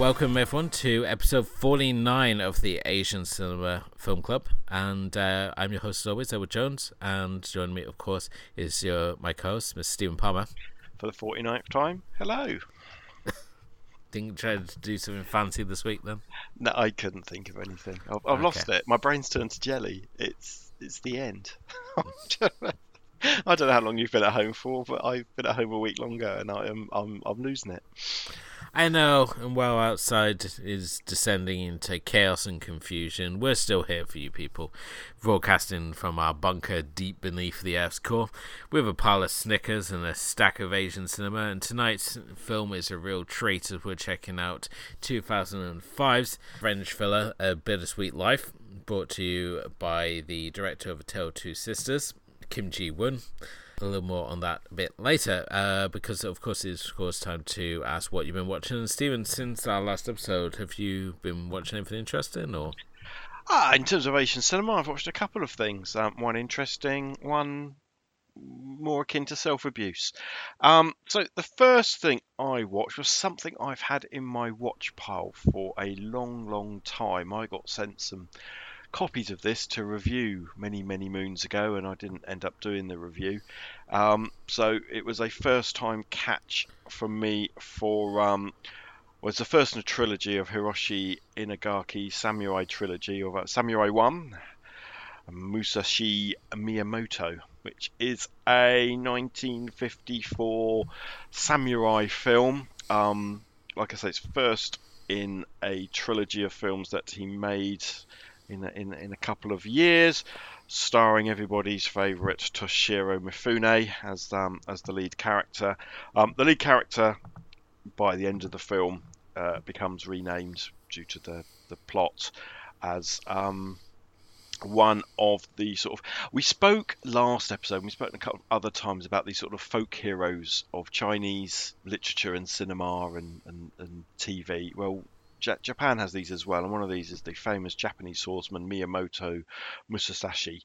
Welcome everyone to episode 49 of the Asian Cinema Film Club, and uh, I'm your host as always, Edward Jones, and joining me, of course, is your my co-host, Mr. Stephen Palmer. For the 49th time, hello. Think you tried to do something fancy this week then? No, I couldn't think of anything. I've, I've okay. lost it. My brain's turned to jelly. It's it's the end. I don't know how long you've been at home for, but I've been at home a week longer, and I am I'm I'm losing it. I know, and while outside is descending into chaos and confusion, we're still here for you people, broadcasting from our bunker deep beneath the Earth's core, We have a pile of Snickers and a stack of Asian cinema. And tonight's film is a real treat as we're checking out 2005's French filler, A Bittersweet Life, brought to you by the director of A Tale of Two Sisters, Kim Ji Woon a little more on that a bit later, uh, because of course it's of course time to ask what you've been watching. And Stephen, since our last episode, have you been watching anything interesting or? Ah, in terms of Asian cinema, I've watched a couple of things. Um, one interesting, one more akin to self abuse. Um, so the first thing I watched was something I've had in my watch pile for a long, long time. I got sent some copies of this to review many, many moons ago, and I didn't end up doing the review. Um, so it was a first time catch for me for. Um, was the first in a trilogy of Hiroshi Inagaki Samurai trilogy of uh, Samurai One, Musashi Miyamoto, which is a 1954 samurai film. Um, like I say, it's first in a trilogy of films that he made in a, in, in a couple of years, starring everybody's favourite Toshiro Mifune as um, as the lead character. Um, the lead character, by the end of the film, uh, becomes renamed due to the the plot as um, one of the sort of we spoke last episode we spoke a couple of other times about these sort of folk heroes of chinese literature and cinema and, and, and tv well J- Japan has these as well, and one of these is the famous Japanese swordsman Miyamoto Musashi,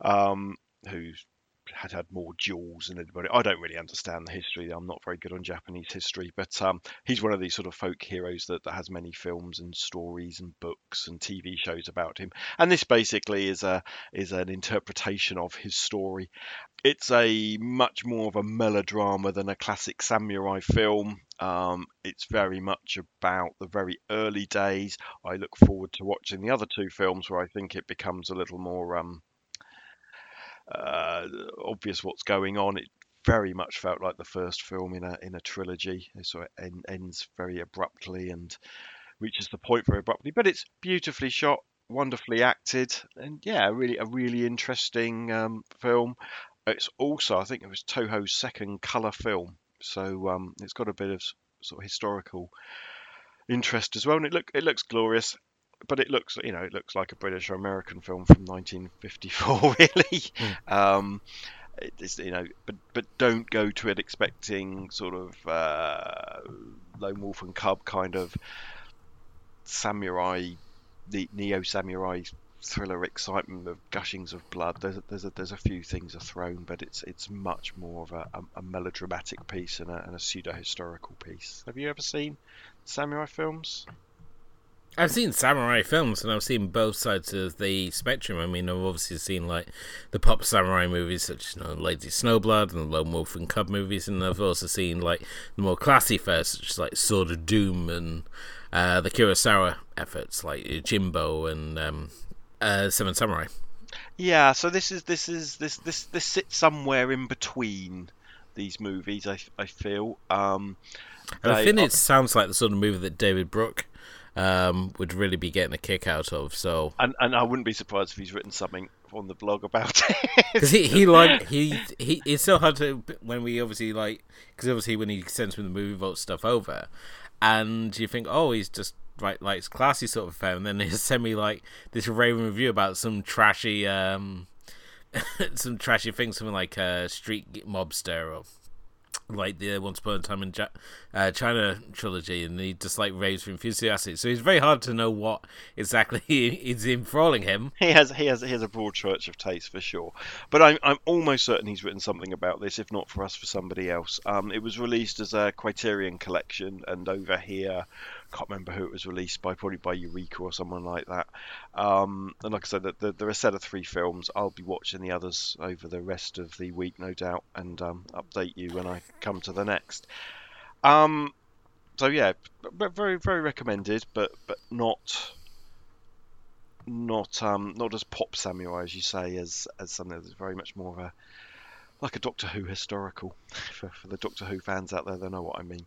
um, who's had had more duels than anybody. I don't really understand the history. I'm not very good on Japanese history, but um, he's one of these sort of folk heroes that, that has many films and stories and books and TV shows about him. And this basically is a is an interpretation of his story. It's a much more of a melodrama than a classic samurai film. Um, it's very much about the very early days. I look forward to watching the other two films where I think it becomes a little more um, uh, obvious what's going on. It very much felt like the first film in a in a trilogy. So it en- ends very abruptly and reaches the point very abruptly, but it's beautifully shot, wonderfully acted, and yeah, really a really interesting um, film. It's also, I think, it was Toho's second color film, so um, it's got a bit of sort of historical interest as well, and it look it looks glorious but it looks you know it looks like a British or American film from 1954 really. Mm. Um, it's, you know, but but don't go to it expecting sort of uh, lone wolf and cub kind of samurai, the neo samurai thriller excitement of gushings of blood. There's a, there's a, there's a few things are thrown, but it's it's much more of a, a, a melodramatic piece and a, and a pseudo historical piece. Have you ever seen samurai films? I've seen samurai films and I've seen both sides of the spectrum. I mean, I've obviously seen like the pop samurai movies such as you know, Lady Snowblood and the Lone Wolf and Cub movies, and I've also seen like the more classy fare such as like Sword of Doom and uh, the Kurosawa efforts like Yojimbo and um, uh, Seven Samurai. Yeah, so this is this is this this this sits somewhere in between these movies. I I feel. Um, I think it sounds like the sort of movie that David Brooke um, would really be getting a kick out of. So, and and I wouldn't be surprised if he's written something on the blog about it. because he he like he he it's so hard to when we obviously like because obviously when he sends me the movie vault stuff over, and you think oh he's just right like it's classy sort of film, and then he send me like this raving review about some trashy um some trashy thing, something like a street mobster or like the Once Upon a Time in uh, China trilogy, and he just like raves for enthusiastic. So it's very hard to know what exactly is enthralling him. He has he has he has a broad church of taste for sure, but I'm I'm almost certain he's written something about this, if not for us, for somebody else. Um, it was released as a Criterion collection, and over here can't remember who it was released by, probably by Eureka or someone like that. Um, and like I said, the, the, there are a set of three films. I'll be watching the others over the rest of the week, no doubt, and um, update you when I come to the next. Um, so yeah, very very recommended, but but not not um not as pop samurai as you say as as something that's very much more of a like a Doctor Who historical. For, for, the Doctor Who fans out there, they know what I mean.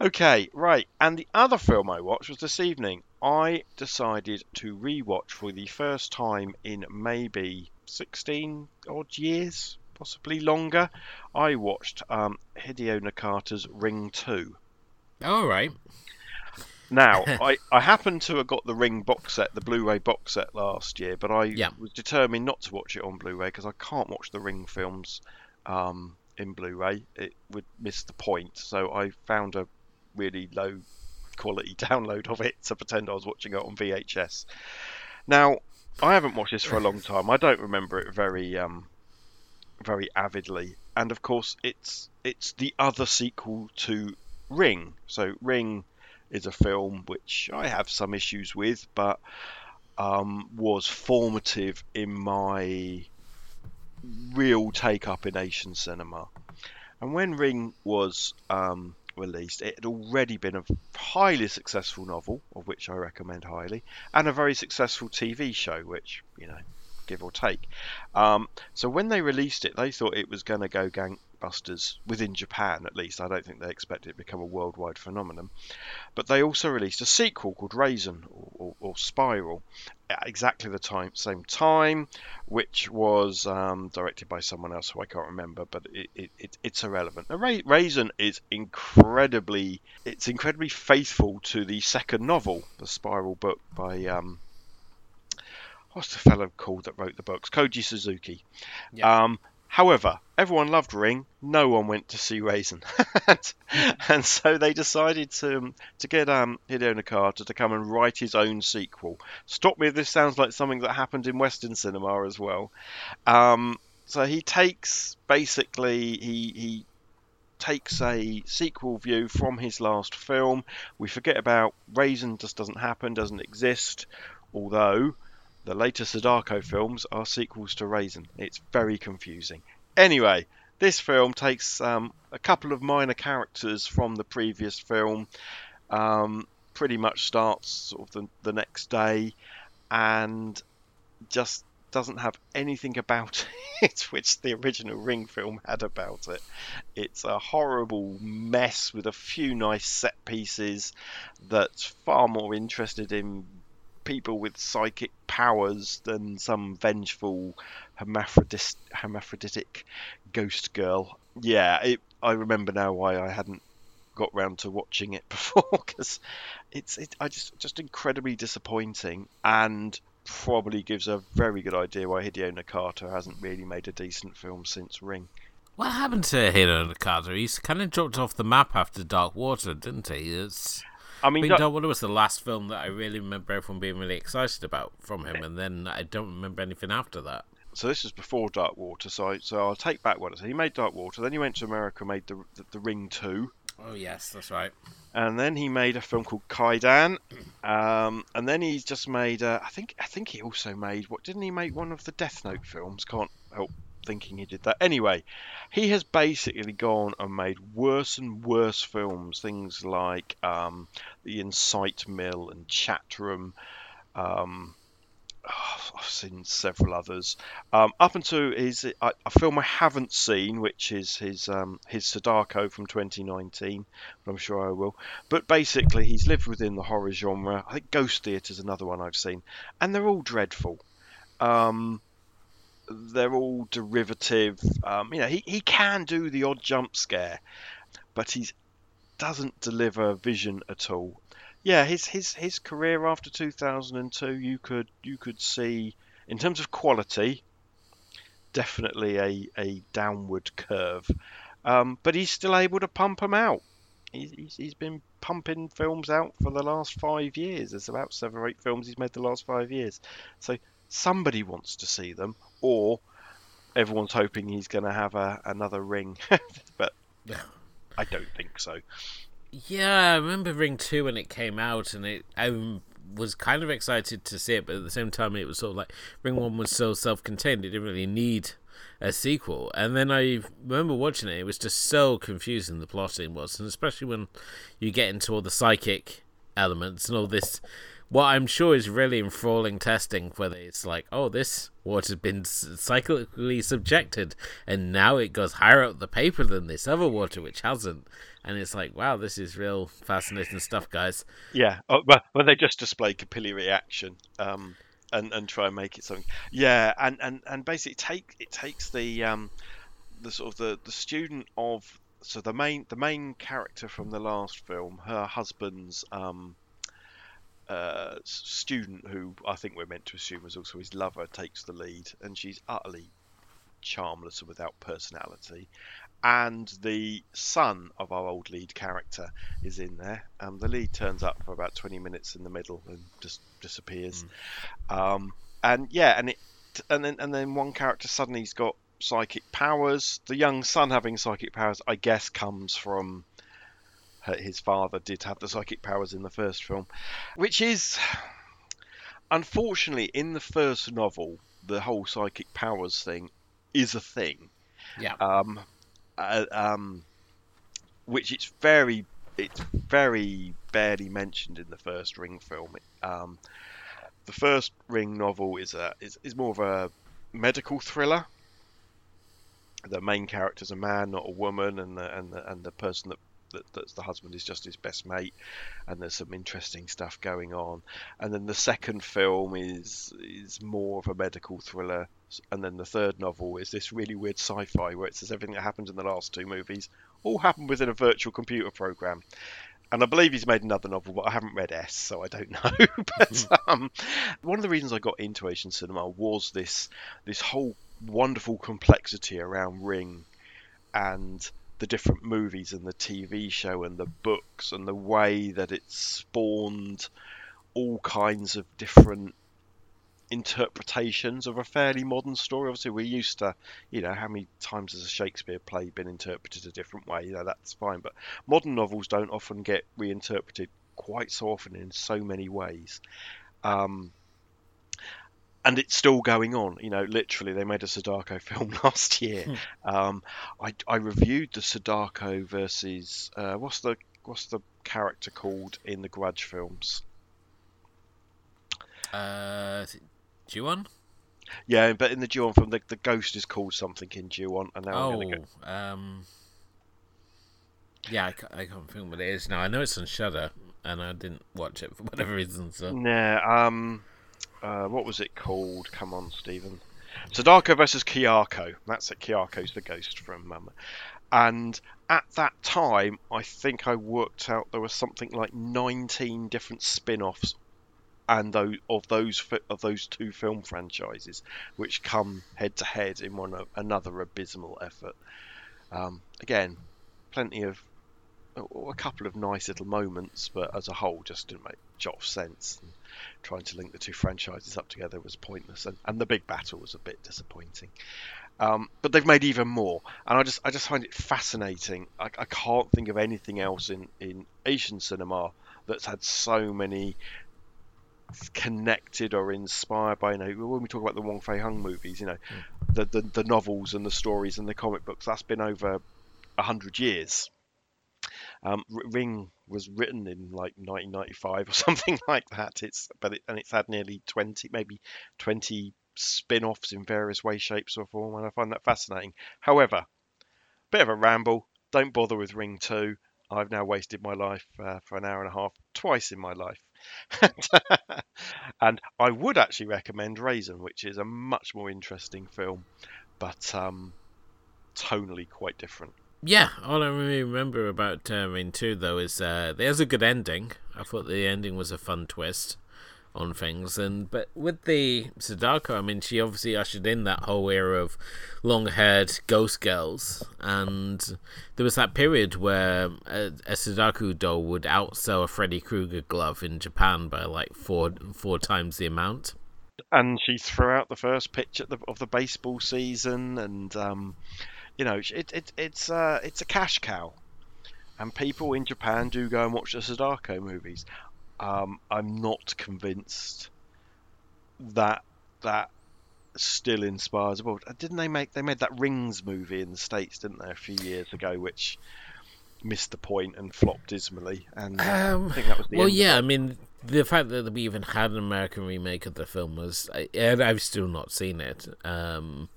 Okay, right. And the other film I watched was this evening. I decided to rewatch for the first time in maybe 16 odd years, possibly longer. I watched um, Hideo Nakata's Ring 2. All right. Now, I, I happened to have got the Ring box set, the Blu-ray box set last year, but I yeah. was determined not to watch it on Blu-ray because I can't watch the Ring films um, in Blu-ray. It would miss the point. So I found a really low quality download of it to pretend I was watching it on VHS. Now, I haven't watched this for a long time. I don't remember it very um, very avidly. And of course, it's it's the other sequel to Ring. So Ring is a film which I have some issues with, but um, was formative in my real take up in Asian cinema. And when Ring was um, released, it had already been a highly successful novel, of which I recommend highly, and a very successful TV show, which, you know, give or take. Um, so when they released it, they thought it was going to go gang Busters within Japan at least. I don't think they expect it to become a worldwide phenomenon. But they also released a sequel called Rasen or, or, or Spiral at exactly the time, same time, which was um, directed by someone else who I can't remember, but it, it, it, it's irrelevant. Now, Rasen is incredibly, it's incredibly faithful to the second novel, the Spiral book by um, what's the fellow called that wrote the books? Koji Suzuki. Yeah. Um, However, everyone loved Ring. No one went to see Rasen, and so they decided to to get um, Hideo Nakata to come and write his own sequel. Stop me if this sounds like something that happened in Western cinema as well. Um, so he takes basically he he takes a sequel view from his last film. We forget about Rasen just doesn't happen, doesn't exist, although the later Sadako films are sequels to Rasen. It's very confusing. Anyway, this film takes um, a couple of minor characters from the previous film, um, pretty much starts sort of the, the next day, and just doesn't have anything about it which the original Ring film had about it. It's a horrible mess with a few nice set pieces that's far more interested in people with psychic powers than some vengeful hermaphrodit- hermaphroditic ghost girl. Yeah, it, I remember now why I hadn't got round to watching it before because it's it, I just just incredibly disappointing and probably gives a very good idea why Hideo Nakata hasn't really made a decent film since Ring. What happened to Hideo Nakata? He's kind of dropped off the map after Dark Water, didn't he? It's I mean, Dark Water was the last film that I really remember everyone being really excited about from him, and then I don't remember anything after that. So this was before Dark Water. So I, so I'll take back what I said. He made Dark Water, then he went to America, made the the, the Ring Two. Oh yes, that's right. And then he made a film called Kaidan, um, and then he's just made. Uh, I think I think he also made what didn't he make one of the Death Note films? Can't help thinking he did that. Anyway, he has basically gone and made worse and worse films. Things like um, The Incite Mill and Chatroom. Um, oh, I've seen several others. Um, up until his a, a film I haven't seen, which is his um, his Sadako from 2019, but I'm sure I will. But basically, he's lived within the horror genre. I think Ghost Theatre is another one I've seen, and they're all dreadful. Um, they're all derivative. Um, you know, he, he can do the odd jump scare, but he doesn't deliver vision at all yeah, his his his career after 2002, you could you could see in terms of quality, definitely a a downward curve, um, but he's still able to pump them out. He's, he's, he's been pumping films out for the last five years. There's about seven or eight films he's made the last five years. So somebody wants to see them, or everyone's hoping he's going to have a, another ring, but I don't think so. Yeah, I remember Ring Two when it came out, and it I was kind of excited to see it, but at the same time, it was sort of like Ring One was so self-contained; it didn't really need a sequel. And then I remember watching it; it was just so confusing the plotting was, and especially when you get into all the psychic elements and all this what I'm sure is really enthralling testing, whether it's like, oh, this water's been cyclically subjected, and now it goes higher up the paper than this other water, which hasn't. And it's like, wow, this is real fascinating stuff, guys. Yeah, oh, well, well, they just display capillary action, um, and and try and make it something. Yeah, and and and basically take it takes the um, the sort of the the student of so the main the main character from the last film, her husband's um uh, student, who I think we're meant to assume was also his lover, takes the lead, and she's utterly charmless and without personality. And the son of our old lead character is in there. Um, the lead turns up for about 20 minutes in the middle and just disappears. Mm. Um, and yeah, and it, and then and then one character suddenly's got psychic powers. The young son having psychic powers, I guess, comes from his father did have the psychic powers in the first film, which is unfortunately in the first novel the whole psychic powers thing is a thing. Yeah. Um, uh, um, which it's very it's very barely mentioned in the first Ring film. Um, the first Ring novel is a is, is more of a medical thriller. The main character is a man, not a woman, and the and the and the person that that that's the husband is just his best mate, and there's some interesting stuff going on. And then the second film is is more of a medical thriller, and then the third novel is this really weird sci-fi where it says everything that happens in the last two movies all happened within a virtual computer program. And I believe he's made another novel, but I haven't read S, so I don't know. but um, one of the reasons I got into Asian cinema was this this whole wonderful complexity around Ring and the different movies and the TV show and the books and the way that it spawned all kinds of different interpretations of a fairly modern story. Obviously, we're used to, you know, how many times has a Shakespeare play been interpreted a different way? You know, that's fine. But modern novels don't often get reinterpreted quite so often in so many ways. Um, and it's still going on. You know, literally, they made a Sadako film last year. Hmm. um, I, I reviewed the Sadako versus uh, what's the what's the character called in the Grudge films? Uh, Ju-on. Yeah, but in the Ju-on film, the, the ghost is called something in Ju-on, and now oh, go. um, yeah, I can't, I can't think what it is now. I know it's on Shudder, and I didn't watch it for whatever reason. So nah, um, uh, what was it called? Come on, Stephen. Sadako versus Kayako. That's it. Kayako's the ghost from um, and at that time, I think I worked out there was something like 19 different spin-offs and those of those of those two film franchises, which come head to head in one another abysmal effort. Um, again, plenty of a couple of nice little moments, but as a whole, just didn't make jot of sense. And trying to link the two franchises up together was pointless, and, and the big battle was a bit disappointing. Um, but they've made even more, and I just I just find it fascinating. I, I can't think of anything else in in Asian cinema that's had so many connected or inspired by you know when we talk about the Wong Fei Hung movies, you know, mm. the, the the novels and the stories and the comic books. That's been over a hundred years Um, Ring was written in like 1995 or something like that. It's but it, and it's had nearly 20, maybe 20 spin-offs in various ways, shapes, or form, and I find that fascinating. However, bit of a ramble. Don't bother with Ring Two. I've now wasted my life uh, for an hour and a half twice in my life. and I would actually recommend Rasen, which is a much more interesting film, but um, tonally quite different. Yeah, all I really remember about uh, Ring 2, though, is uh, there's a good ending. I thought the ending was a fun twist on things. And but with the Sadako, I mean, she obviously ushered in that whole era of long-haired ghost girls, and there was that period where a, a Sadako doll would outsell a Freddy Krueger glove in Japan by like four four times the amount. And she threw out the first pitch the, of the baseball season, and um, you know, it, it it's uh, it's a cash cow and people in Japan do go and watch the Sadako movies. Um, I'm not convinced that that still inspires. Well, didn't they make they made that Rings movie in the states, didn't they, a few years ago, which missed the point and flopped dismally. And um, I think that was the well, yeah. I mean, the fact that we even had an American remake of the film was, I, I've still not seen it. Um,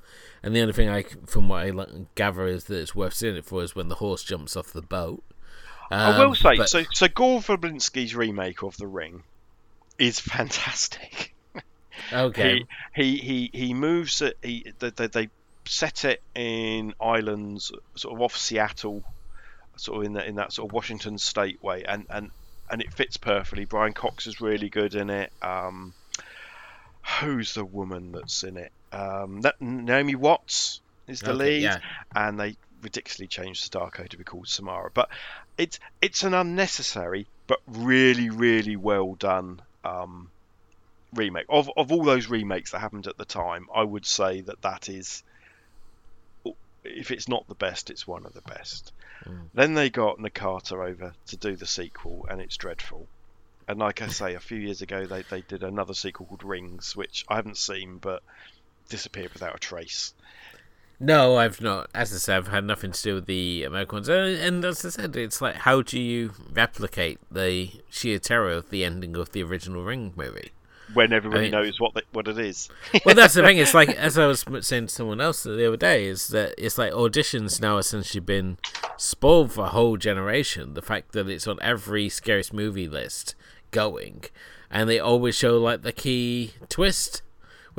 and the only thing I, from what I gather, is that it's worth seeing it for is when the horse jumps off the boat. Um, I will um, say, but... so so Gore Verbinski's remake of The Ring is fantastic. Okay. he, he he he moves it. He they, they, they set it in islands, sort of off Seattle, sort of in that in that sort of Washington State way, and and and it fits perfectly. Brian Cox is really good in it. Um, who's the woman that's in it? Um, Naomi Watts is the okay, lead, yeah. and they ridiculously changed Sadako to be called Samara. But it's it's an unnecessary but really really well done um, remake of of all those remakes that happened at the time. I would say that that is if it's not the best, it's one of the best. Mm. Then they got Nakata over to do the sequel, and it's dreadful. And like I say, a few years ago they, they did another sequel called Rings, which I haven't seen, but disappeared without a trace. No, I've not. As I said, I've had nothing to do with the American ones. And as I said, it's like, how do you replicate the sheer terror of the ending of the original Ring movie? When everybody I mean, knows what the, what it is. well, that's the thing. It's like, as I was saying to someone else the other day, is that it's like auditions now essentially been spoiled for a whole generation. The fact that it's on every scariest movie list going, and they always show like the key twist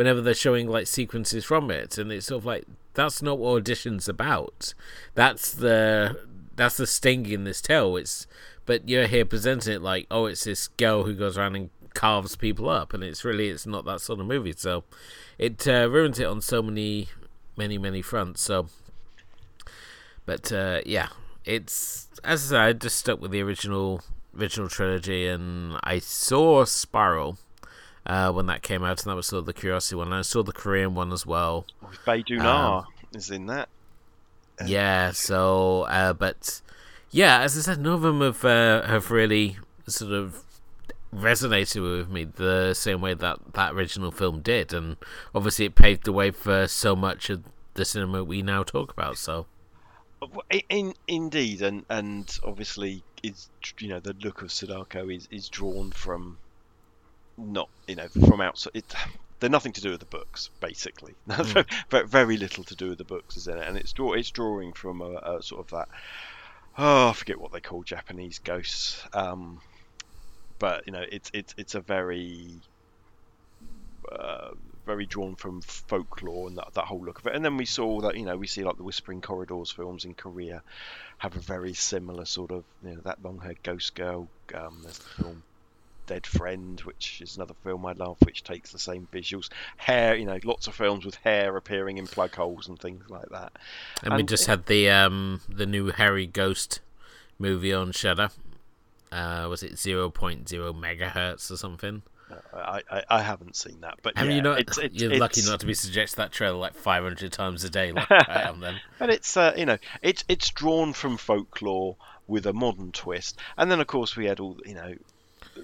whenever they're showing like sequences from it, and it's sort of like that's not what audition's about. That's the that's the sting in this tale. It's but you're here presenting it like oh, it's this girl who goes around and carves people up, and it's really it's not that sort of movie. So it uh, ruins it on so many many many fronts. So, but uh, yeah, it's as I said, I just stuck with the original original trilogy, and I saw Spiral uh, when that came out, and that was sort of the Curiosity one. And I saw the Korean one as well. Doona um, is in that. Yeah. So, uh, but yeah, as I said, none of them have uh, have really sort of resonated with me the same way that that original film did, and obviously it paved the way for so much of the cinema we now talk about. So. In, indeed, and and obviously, it's you know the look of Sadako is, is drawn from not you know from outside. It, they're nothing to do with the books, basically. Mm. very little to do with the books is in it, and it's draw it's drawing from a, a sort of that. Oh, I forget what they call Japanese ghosts. Um, but you know, it's it's it's a very uh, very drawn from folklore and that, that whole look of it. And then we saw that you know we see like the Whispering Corridors films in Korea have a very similar sort of you know that long-haired ghost girl. Um, there's the film Dead Friend, which is another film I love, which takes the same visuals. Hair, you know, lots of films with hair appearing in plug holes and things like that. And, and we just had the um, the new Harry Ghost movie on Shudder. Uh, was it 0.0 megahertz or something? I, I, I, haven't seen that, but yeah, you not, it's, it's, you're it's, lucky not to be suggested that trailer like 500 times a day, like I am. Then, but it's uh, you know it's it's drawn from folklore with a modern twist, and then of course we had all you know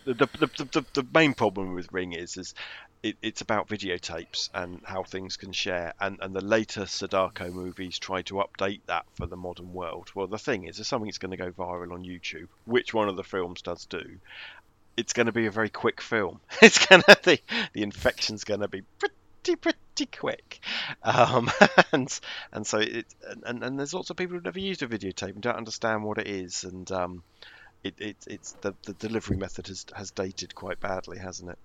the, the, the, the, main problem with Ring is is it, it's about videotapes and how things can share. And, and the later Sadako movies try to update that for the modern world. Well, the thing is, if something's going to go viral on YouTube, which one of the films does do, it's going to be a very quick film. It's going to the the infection's going to be pretty pretty quick, um, and and so it and, and there's lots of people who've never used a videotape and don't understand what it is, and um, it, it it's the the delivery method has has dated quite badly, hasn't it?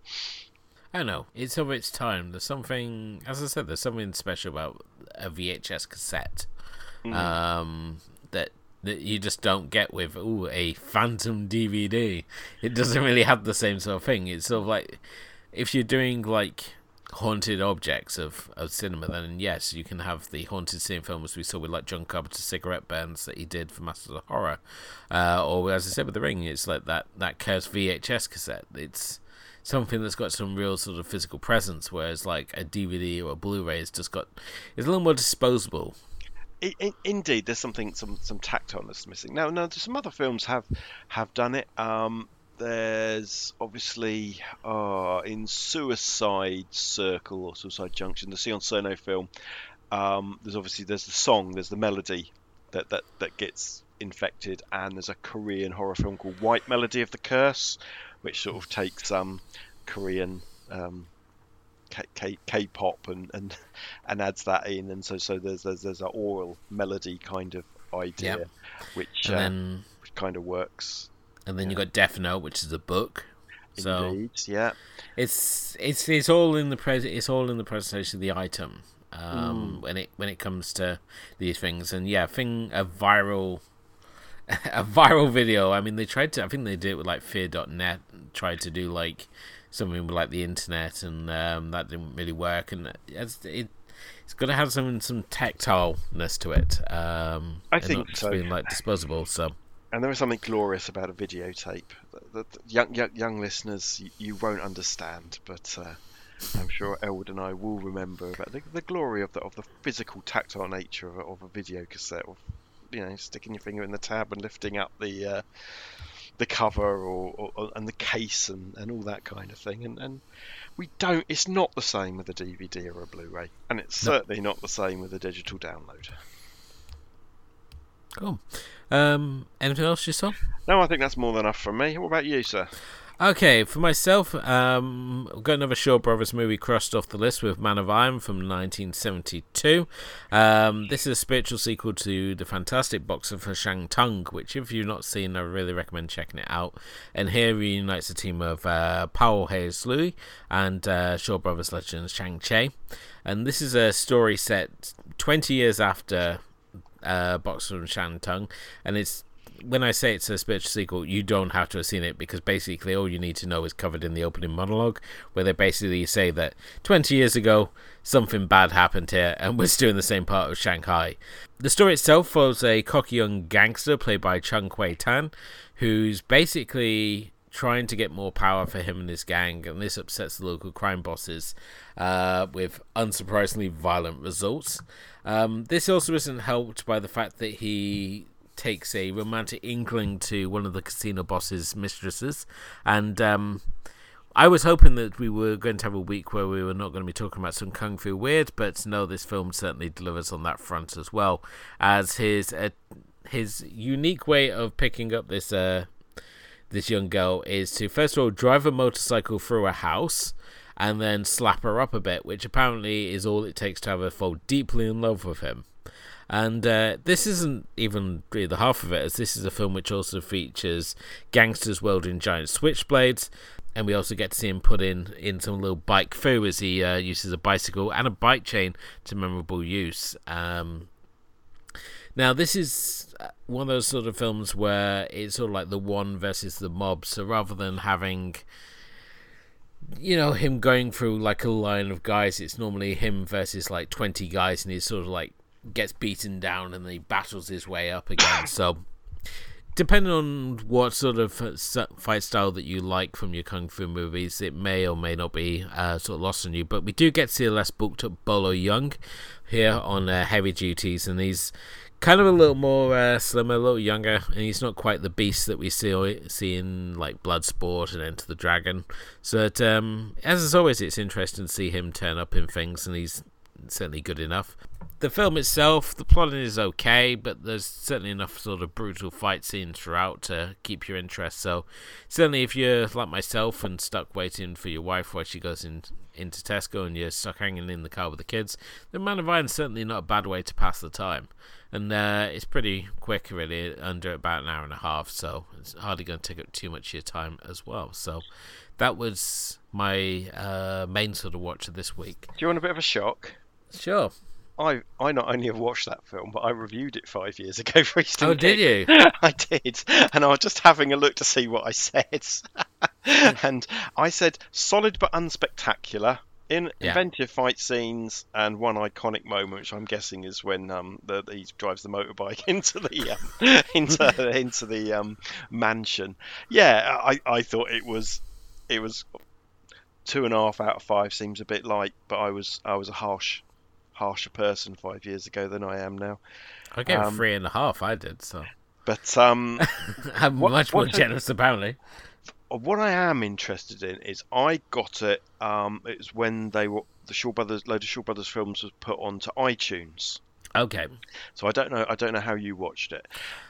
I know it's of its time. There's something, as I said, there's something special about a VHS cassette mm. um, that that you just don't get with ooh a phantom DVD. It doesn't really have the same sort of thing. It's sort of like if you're doing like haunted objects of, of cinema, then yes, you can have the haunted scene films we saw with like John Carpenter's cigarette burns that he did for Masters of Horror, uh, or as I said with The Ring, it's like that that cursed VHS cassette. It's something that's got some real sort of physical presence, whereas like a DVD or a Blu-ray has just got it's a little more disposable. indeed, there's something some some tactileness missing. Now, now some other films have have done it. Um, there's obviously uh, in Suicide Circle or Suicide Junction, the Sion Sono film. Um, there's obviously there's the song, there's the melody that that that gets infected, and there's a Korean horror film called White Melody of the Curse, which sort of takes um, Korean um, K- K- pop and, and and adds that in, and so so there's there's there's an aural melody kind of idea, yep. which, uh, then, which kind of works and then yeah. you got Death Note, which is a book. So Indeed, yeah, it's it's it's all in the pres it's all in the presentation of the item um, mm. when it when it comes to these things. And yeah, thing a viral a viral video. I mean, they tried to. I think they did it with like Fear.net. Tried to do like something with like the internet, and um, that didn't really work. And it's it, it's got to have some some tactileness to it. Um, I think so. Being like disposable. So and there is something glorious about a videotape that, young, young, young listeners you, you, won't understand, but uh, I'm sure Edward and I will remember about the, the glory of the of the physical, tactile nature of a, of a video cassette. Of, you know, sticking your finger in the tab and lifting up the uh, the cover or, or, or, and the case and, and all that kind of thing. And, and we don't. It's not the same with a DVD or a Blu-ray, and it's no. certainly not the same with a digital download. Cool. Um, anything else you saw? No, I think that's more than enough from me. What about you, sir? Okay, for myself, um, I've got another Shaw Brothers movie crossed off the list with Man of Iron from 1972. Um, this is a spiritual sequel to the fantastic boxer for Shantung, which, if you've not seen, I really recommend checking it out. And here reunites a team of uh, Pao Hsueh-li and uh, Shaw Brothers legends Chang Cheh. And this is a story set 20 years after uh, Boxer and Shantung, and it's when I say it's a spiritual sequel, you don't have to have seen it because basically all you need to know is covered in the opening monologue, where they basically say that 20 years ago something bad happened here and we're still in the same part of Shanghai. The story itself follows a cocky young gangster played by Chen Kuan-tai, who's basically trying to get more power for him and his gang, and this upsets the local crime bosses uh, with unsurprisingly violent results. Um, this also isn't helped by the fact that he takes a romantic inkling to one of the casino boss's mistresses, and um, I was hoping that we were going to have a week where we were not going to be talking about some kung fu weird, but no, this film certainly delivers on that front as well, as his uh, his unique way of picking up this uh, this young girl is to first of all drive a motorcycle through a house and then slap her up a bit, which apparently is all it takes to have her fall deeply in love with him. And uh, this isn't even really the half of it, as this is a film which also features gangsters wielding giant switchblades, and we also get to see him put in in some little bike foo as he uh, uses a bicycle and a bike chain to memorable use. Um, now, this is uh, one of those sort of films where it's sort of like the one versus the mob. So rather than having you know him going through like a line of guys. It's normally him versus like 20 guys and he sort of like gets beaten down and then he battles his way up again. So depending on what sort of fight style that you like from your kung fu movies it may or may not be uh, sort of lost on you. But we do get to see less booked up Bolo Yeung here on uh, heavy duties and he's kind of a little more uh, slimmer, a little younger, and he's not quite the beast that we see see in like Bloodsport and Enter the Dragon. So, that, um, as always, it's interesting to see him turn up in things, and he's certainly good enough. The film itself, the plotting is okay, but there's certainly enough sort of brutal fight scenes throughout to keep your interest. So, certainly, if you're like myself and stuck waiting for your wife while she goes in into Tesco and you're stuck hanging in the car with the kids, then Man of Iron is certainly not a bad way to pass the time. And uh, it's pretty quick, really, under about an hour and a half, so it's hardly going to take up too much of your time as well. So, that was my uh, main sort of watch of this week. Do you want a bit of a shock? Sure. I I not only have watched that film, but I reviewed it five years ago for Eastern Oh, did you? I did, and I was just having a look to see what I said, and I said solid but unspectacular. In Yeah. inventive fight scenes and one iconic moment, which I'm guessing is when um, the, he drives the motorbike into the um, into into the um, mansion. Yeah, I, I thought it was it was two and a half out of five seems a bit light, but I was I was a harsh harsher person five years ago than I am now. I gave Um, three and a half, I did, so. But um, I'm What- much more a- generous, apparently. What I am interested in is I got it. Um, it was when they were the Shaw Brothers, load of Shaw Brothers films was put onto iTunes. Okay. So I don't know. I don't know how you watched it,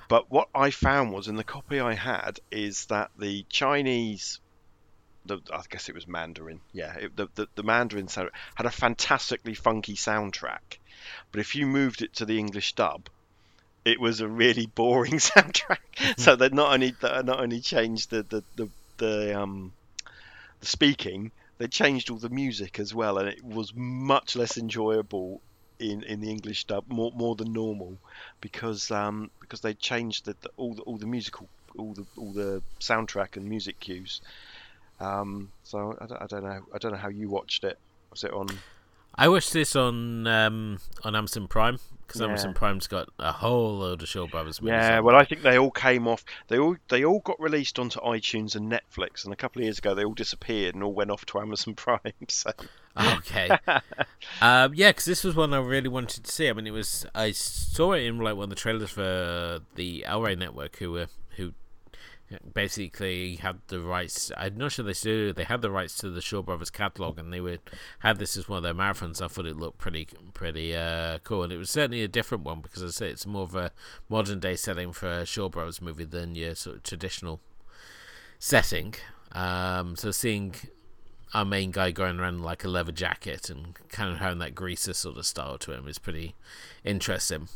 but what I found was in the copy I had is that the Chinese, the, I guess it was Mandarin. Yeah, it, the, the the Mandarin sound had a fantastically funky soundtrack, but if you moved it to the English dub, it was a really boring soundtrack. so they not only they not only changed the the the, the um the speaking, they changed all the music as well, and it was much less enjoyable in, in the English dub, more more than normal, because um because they changed the, the all the all the musical all the all the soundtrack and music cues. Um, so I don't, I don't know I don't know how you watched it. Was it on? I watched this on um, on Amazon Prime because Yeah. Amazon Prime's got a whole load of Shaw Brothers movies. Yeah, well. I think they all came off. They all they all got released onto iTunes and Netflix, and a couple of years ago they all disappeared and all went off to Amazon Prime. So Okay. um, yeah, because this was one I really wanted to see. I mean, it was I saw it in like one of the trailers for the El Network, who were basically had the rights. I'm not sure they still do. they had the rights to the Shaw Brothers catalog, and they would had this as one of their marathons. I thought it looked pretty pretty uh, cool, and it was certainly a different one because I say it's more of a modern day setting for a Shaw Brothers movie than your sort of traditional setting. Um, so seeing our main guy going around like a leather jacket and kind of having that greaser sort of style to him is pretty interesting.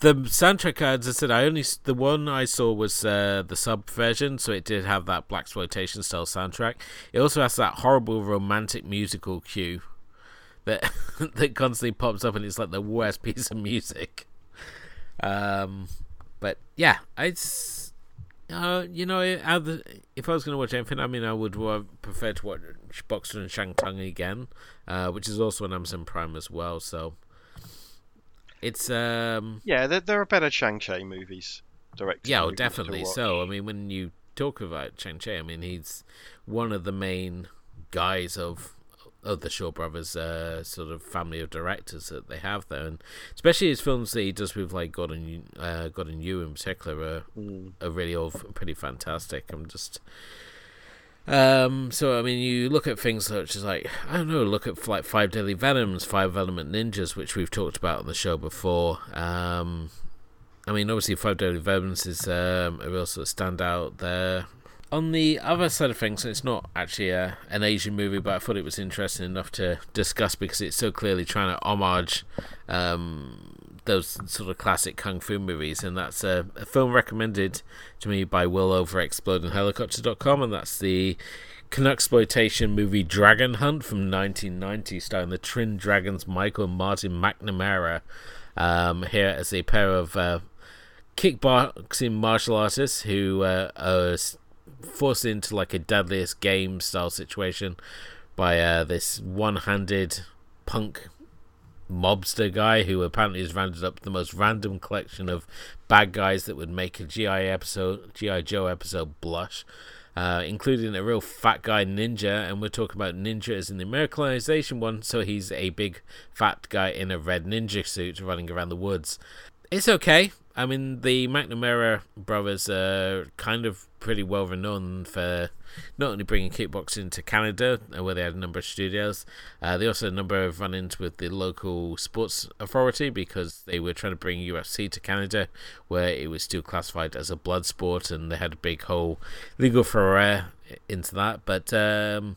The soundtrack, as I said, I only the one I saw was uh, the sub version, so it did have that black exploitation style soundtrack. It also has that horrible romantic musical cue that that constantly pops up, and it's like the worst piece of music. Um, but yeah, it's uh, you know, if I was going to watch anything, I mean, I would prefer to watch Boxer and Shantung again, uh, which is also on Amazon Prime as well. So it's um, yeah, there, there are better Chang Cheh movies directed. yeah, oh, definitely so. I mean, when you talk about Chang Cheh, I mean, he's one of the main guys of of the Shaw Brothers uh, sort of family of directors that they have there, and especially his films that he does with like God and uh, God and You in particular are, Mm. are really all pretty fantastic. I'm just. Um, so I mean, you look at things such as like I don't know, look at like Five Deadly Venoms, Five Element Ninjas, which we've talked about on the show before. Um, I mean, obviously, Five Deadly Venoms is um, a real sort of standout there. On the other side of things, it's not actually a, an Asian movie, but I thought it was interesting enough to discuss because it's so clearly trying to homage um, those sort of classic kung fu movies, and that's a, a film recommended to me by Will over explodinghelicopter.com, and that's the exploitation movie Dragon Hunt from 1990, starring the Twin Dragons Michael and Martin McNamara. Um, here as a pair of uh, kickboxing martial artists who uh, are forced into like a deadliest game style situation by uh, this one-handed punk mobster guy who apparently has rounded up the most random collection of bad guys that would make a GI episode, GI Joe episode blush, uh, including a real fat guy ninja, and we're talking about ninja as in the Americanization one, so he's a big fat guy in a red ninja suit running around the woods. It's okay. I mean, the McNamara brothers are kind of pretty well renowned for not only bringing kickboxing to Canada, uh, where they had a number of studios, uh, they also had a number of run ins with the local sports authority because they were trying to bring UFC to Canada, where it was still classified as a blood sport, and they had a big whole legal furore into that. But um,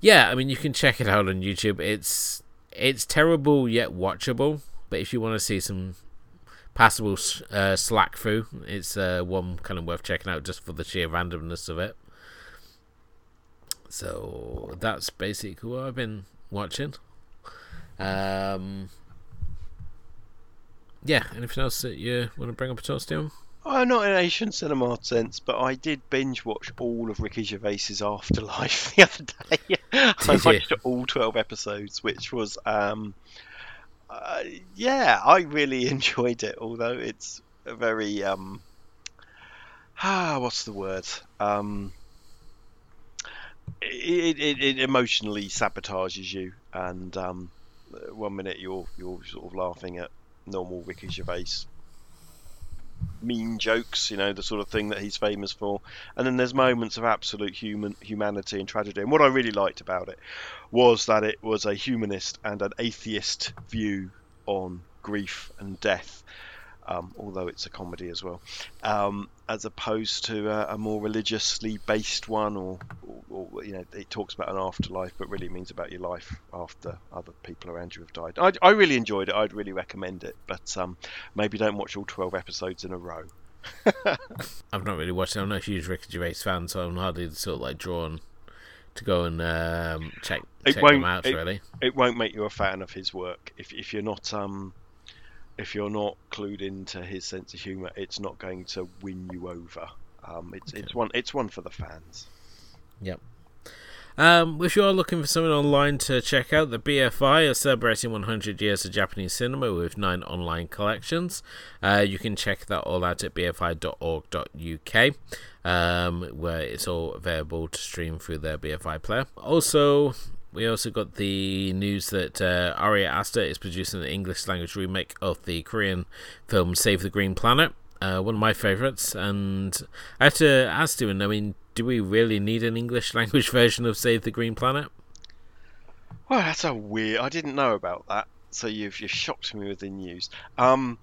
yeah, I mean, you can check it out on YouTube. It's it's terrible yet watchable, but if you want to see some passable uh, slack through. It's uh, one kind of worth checking out just for the sheer randomness of it. So that's basically what I've been watching. Um, yeah, anything else that you want to bring up at all, Stephen? Oh, not in Asian cinema sense, but I did binge watch all of Ricky Gervais's Afterlife the other day. I watched all twelve episodes, which was um, uh, yeah, I really enjoyed it. Although it's a very um, ah, what's the word? Um, it, it, it emotionally sabotages you, and um, one minute you're you're sort of laughing at normal Ricky Gervais mean jokes, you know, the sort of thing that he's famous for. And then there's moments of absolute human humanity and tragedy. And what I really liked about it was that it was a humanist and an atheist view on grief and death. Um, although it's a comedy as well, um, as opposed to a, a, more religiously based one, or, or, or, you know, it talks about an afterlife, but really means about your life after other people around you have died. I, I really enjoyed it. I'd really recommend it, but um, maybe don't watch all twelve episodes in a row. I've not really watched it. I'm not a huge Ricky Gervais fan, so I'm hardly sort of like drawn to go and um, check, check them out. It, really, it won't make you a fan of his work if if you're not um if you're not clued into his sense of humour, it's not going to win you over. Um, it's okay. it's one it's one for the fans. Yep. Um, if you're looking for something online to check out, the BFI is celebrating 100 years of Japanese cinema with nine online collections. Uh, you can check that all out at bfi.org.uk, um, where it's all available to stream through their BFI player. Also, we also got the news that uh, Ari Aster is producing an English language remake of the Korean film Save the Green Planet. Uh, one of my favourites, and I have to ask you, I mean, do we really need an English language version of Save the Green Planet? Well, that's a weird. I didn't know about that, so you've you've shocked me with the news. Um,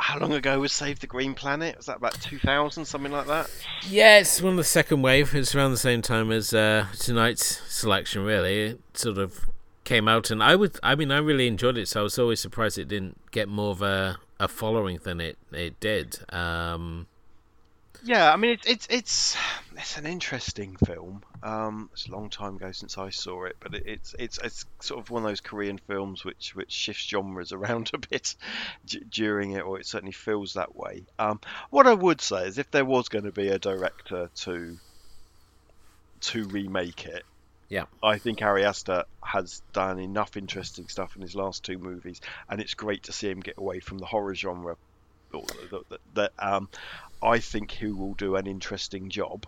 how long ago was Save the Green Planet? Was that about 2000, something like that? Yeah, it's one of the second wave. It's around the same time as uh, tonight's selection, really. It sort of came out, and I would, I mean, I really enjoyed it, so I was always surprised it didn't get more of a, a following than it, it did. Um, yeah, I mean it's it's it's it's an interesting film. Um, it's a long time ago since I saw it, but it, it's it's it's sort of one of those Korean films which which shifts genres around a bit d- during it, or it certainly feels that way. Um, what I would say is, if there was going to be a director to to remake it, yeah, I think Ari Aster has done enough interesting stuff in his last two movies, and it's great to see him get away from the horror genre that um, I think he will do an interesting job.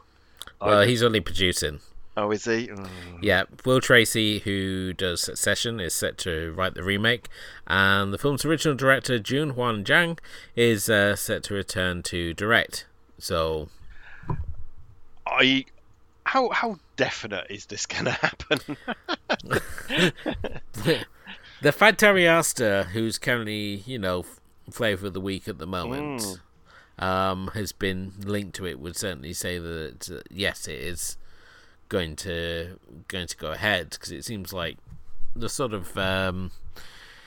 Well, he's only producing. Oh, is he? Oh. Yeah, Will Tracy, who does Succession, is set to write the remake, and the film's original director Jun Hwan Jang is uh, set to return to direct. So, I how how definite is this going to happen? the fact Ari Aster, who's currently you know flavor of the week at the moment. Mm um, has been linked to it would certainly say that uh, yes, it is going to going to go ahead because it seems like the sort of um,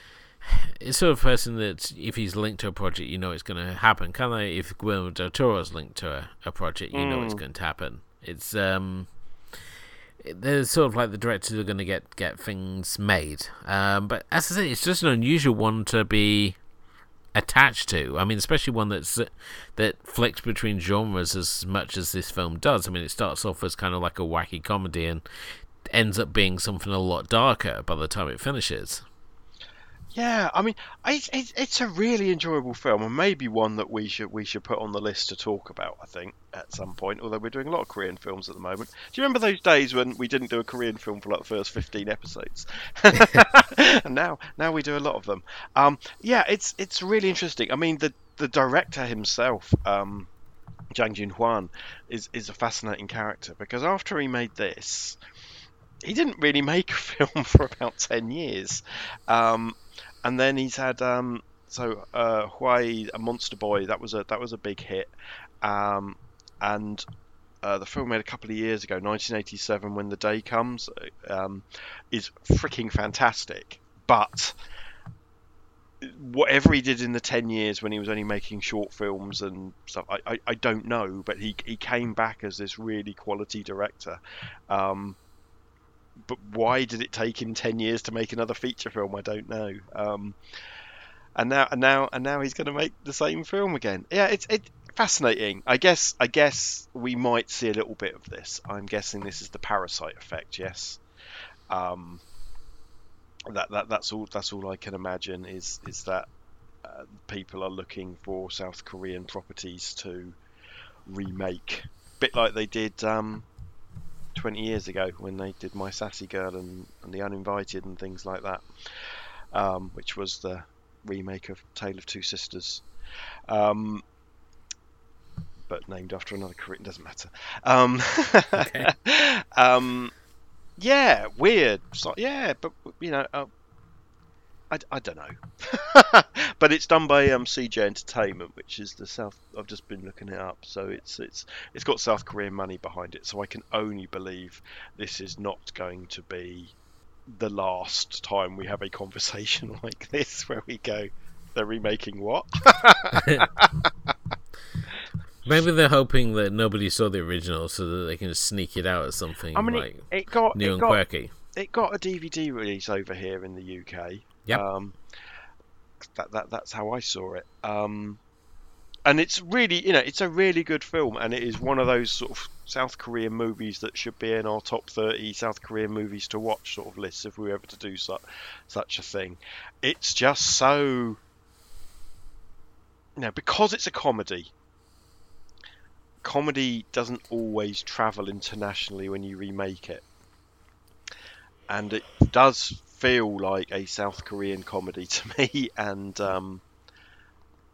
it's sort of person that if he's linked to a project, you know it's going to happen. Kind of like if Guillermo del Toro's linked to a, a project, you mm. know it's mm. going to happen. It's um, they're sort of like the directors are going to get get things made. Um, but as I say, it's just an unusual one to be attached to. I mean, especially one that's that flicks between genres as much as this film does. I mean, it starts off as kind of like a wacky comedy and ends up being something a lot darker by the time it finishes. Yeah, I mean, it's, it's it's a really enjoyable film, and maybe one that we should we should put on the list to talk about. I think at some point, although we're doing a lot of Korean films at the moment. Do you remember those days when we didn't do a Korean film for like the first fifteen episodes? and now now we do a lot of them. Um, yeah, it's it's really interesting. I mean, the the director himself, um, Jang Jin Hwan, is is a fascinating character because after he made this, he didn't really make a film for about ten years. Um, and then he's had um, so uh, Hwayi, a Monster Boy. That was a that was a big hit, um, and uh, the film made a couple of years ago, 1987, When the Day Comes, um, is freaking fantastic. But whatever he did in the 10 years when he was only making short films and stuff, I, I, I don't know. But he, he came back as this really quality director. Um, but why did it take him 10 years to make another feature film? I don't know. Um, and now and now and now he's going to make the same film again. Yeah, it's it fascinating. I guess I guess we might see a little bit of this. I'm guessing this is the parasite effect. Yes. Um, that that that's all that's all I can imagine is is that uh, people are looking for South Korean properties to remake, bit like they did um, 20 years ago when they did My Sassy Girl and, and The Uninvited and things like that, um, which was the remake of Tale of Two Sisters. Um, but named after another Korean, doesn't matter. Um, okay. um, yeah, weird. So, yeah, but you know, uh, I, I don't know. but it's done by um, CJ Entertainment, which is the South. I've just been looking it up, so it's it's it's got South Korean money behind it. So I can only believe this is not going to be the last time we have a conversation like this, where we go, they're remaking what? Maybe they're hoping that nobody saw the original, so that they can just sneak it out as something I mean, like it, it got new it and got, quirky. It got a DVD release over here in the UK. Yeah. Um, that, that that's how I saw it. Um, and it's really, you know, it's a really good film, and it is one of those sort of South Korean movies that should be in our top 30 South Korean movies to watch sort of lists if we were ever to do such such a thing. It's just so, you know, because it's a comedy comedy doesn't always travel internationally when you remake it. And it does feel like a South Korean comedy to me, and um,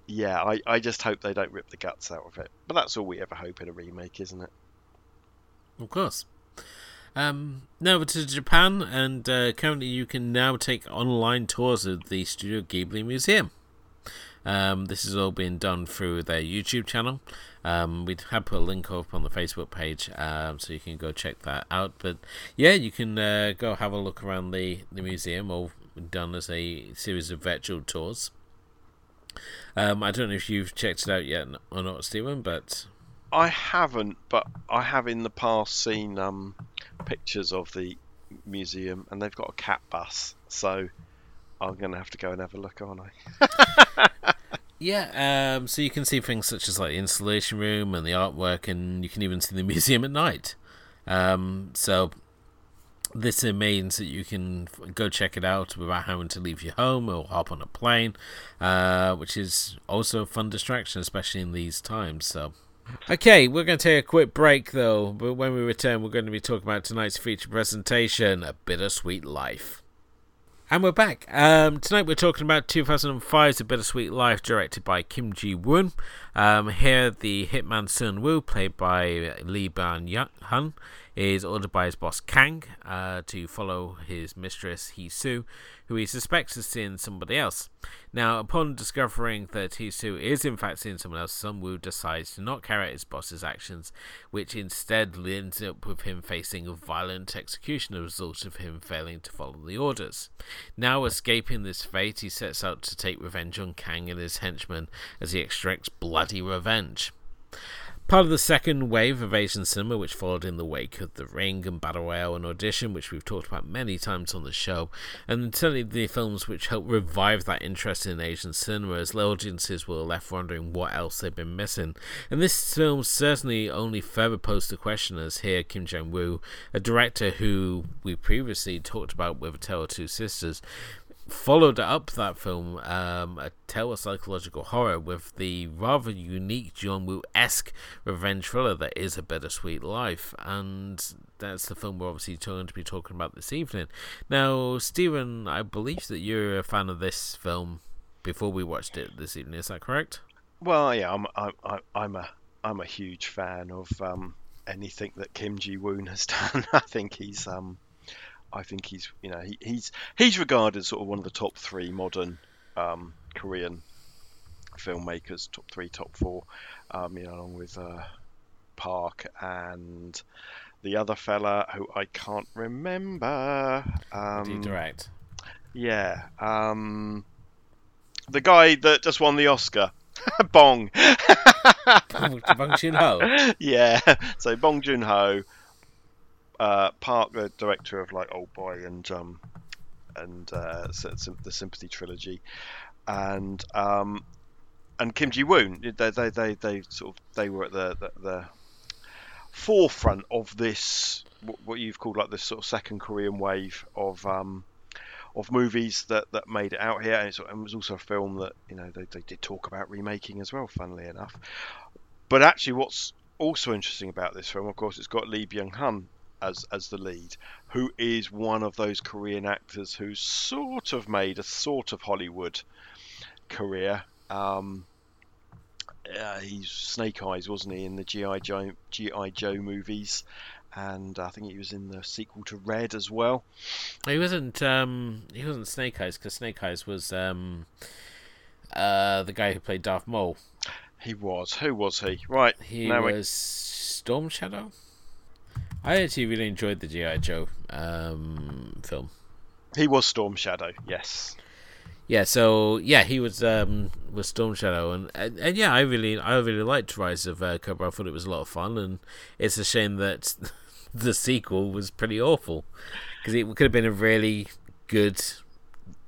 yeah, I, I just hope they don't rip the guts out of it. But that's all we ever hope in a remake, isn't it? Of course. Um, now to Japan, and uh, currently you can now take online tours of the Studio Ghibli Museum. Um, this is all being done through their YouTube channel. Um, we have put a link up on the Facebook page, um, so you can go check that out. But yeah, you can uh, go have a look around the, the museum, all done as a series of virtual tours. Um, I don't know if you've checked it out yet or not, Stephen, but I haven't, but I have in the past seen um, pictures of the museum, and they've got a cat bus, so I'm going to have to go and have a look, aren't I? yeah, um, so you can see things such as like the installation room and the artwork, and you can even see the museum at night. Um, so this means that you can go check it out without having to leave your home or hop on a plane, uh, which is also a fun distraction, especially in these times. So. Okay, we're going to take a quick break though, but when we return, we're going to be talking about tonight's feature presentation, A Bittersweet Life. And we're back. Um, tonight we're talking about 2005's A Bittersweet Life, directed by Kim Ji Woon. Um, here, the hitman Sun Woo, played by Lee Byung Hun, is ordered by his boss Kang uh, to follow his mistress Hee Soo, who he suspects is seeing somebody else. Now, upon discovering that Soo is in fact seeing someone else, Sun Wu decides to not carry out his boss's actions, which instead ends up with him facing a violent execution as a result of him failing to follow the orders. Now, escaping this fate, he sets out to take revenge on Kang and his henchmen as he extracts bloody revenge. Part of the second wave of Asian cinema, which followed in the wake of The Ring and Battle Royale and Audition, which we've talked about many times on the show, and certainly the films which helped revive that interest in Asian cinema as audiences were left wondering what else they'd been missing. And this film certainly only further posed the question as here Kim Ji Woon, a director who we previously talked about with A Tale of Two Sisters, followed up that film, um, a tale of psychological horror, with the rather unique John Woo esque revenge thriller that is A Bittersweet Life. And that's the film we're obviously going to be talking about this evening. Now, Stephen, I believe that you're a fan of this film before we watched it this evening. Is that correct? Well, yeah, I'm I'm I'm a I'm a huge fan of um, anything that Kim Ji Woon has done. I think he's um, I think he's you know he, he's he's regarded as sort of one of the top three modern um, Korean filmmakers, top three, top four, um, you know, along with uh, Park and the other fella who I can't remember. Um, Do you direct? Yeah, um, the guy that just won the Oscar. Bong. Bong Joon Ho. Yeah. So Bong Joon Ho, uh, Park, the director of like Old Boy and um, and uh, the Sympathy trilogy, and um, and Kim Ji Woon. They, they they they sort of they were at the, the, the forefront of this what you've called like this sort of second Korean wave of um, of movies that, that made it out here, and, it was also a film that you know they, they did talk about remaking as well. Funnily enough, but actually, what's also interesting about this film, of course, it's got Lee Byung Hun as as the lead, who is one of those Korean actors who sort of made a sort of Hollywood career. Um, uh, he's Snake Eyes, wasn't he, in the GI Joe GI Joe movies? and I think he was in the sequel to Red as well. He wasn't. Um, he wasn't Snake Eyes because Snake Eyes was um, uh, the guy who played Darth Maul. He was. Who was he? Right. He was we... Storm Shadow. I actually really enjoyed the GI Joe um, film. He was Storm Shadow. Yes. Yeah, so yeah, he was um, was Storm Shadow, and, and, and yeah, I really I really liked Rise of uh, Cobra. I thought it was a lot of fun, and it's a shame that the sequel was pretty awful because it could have been a really good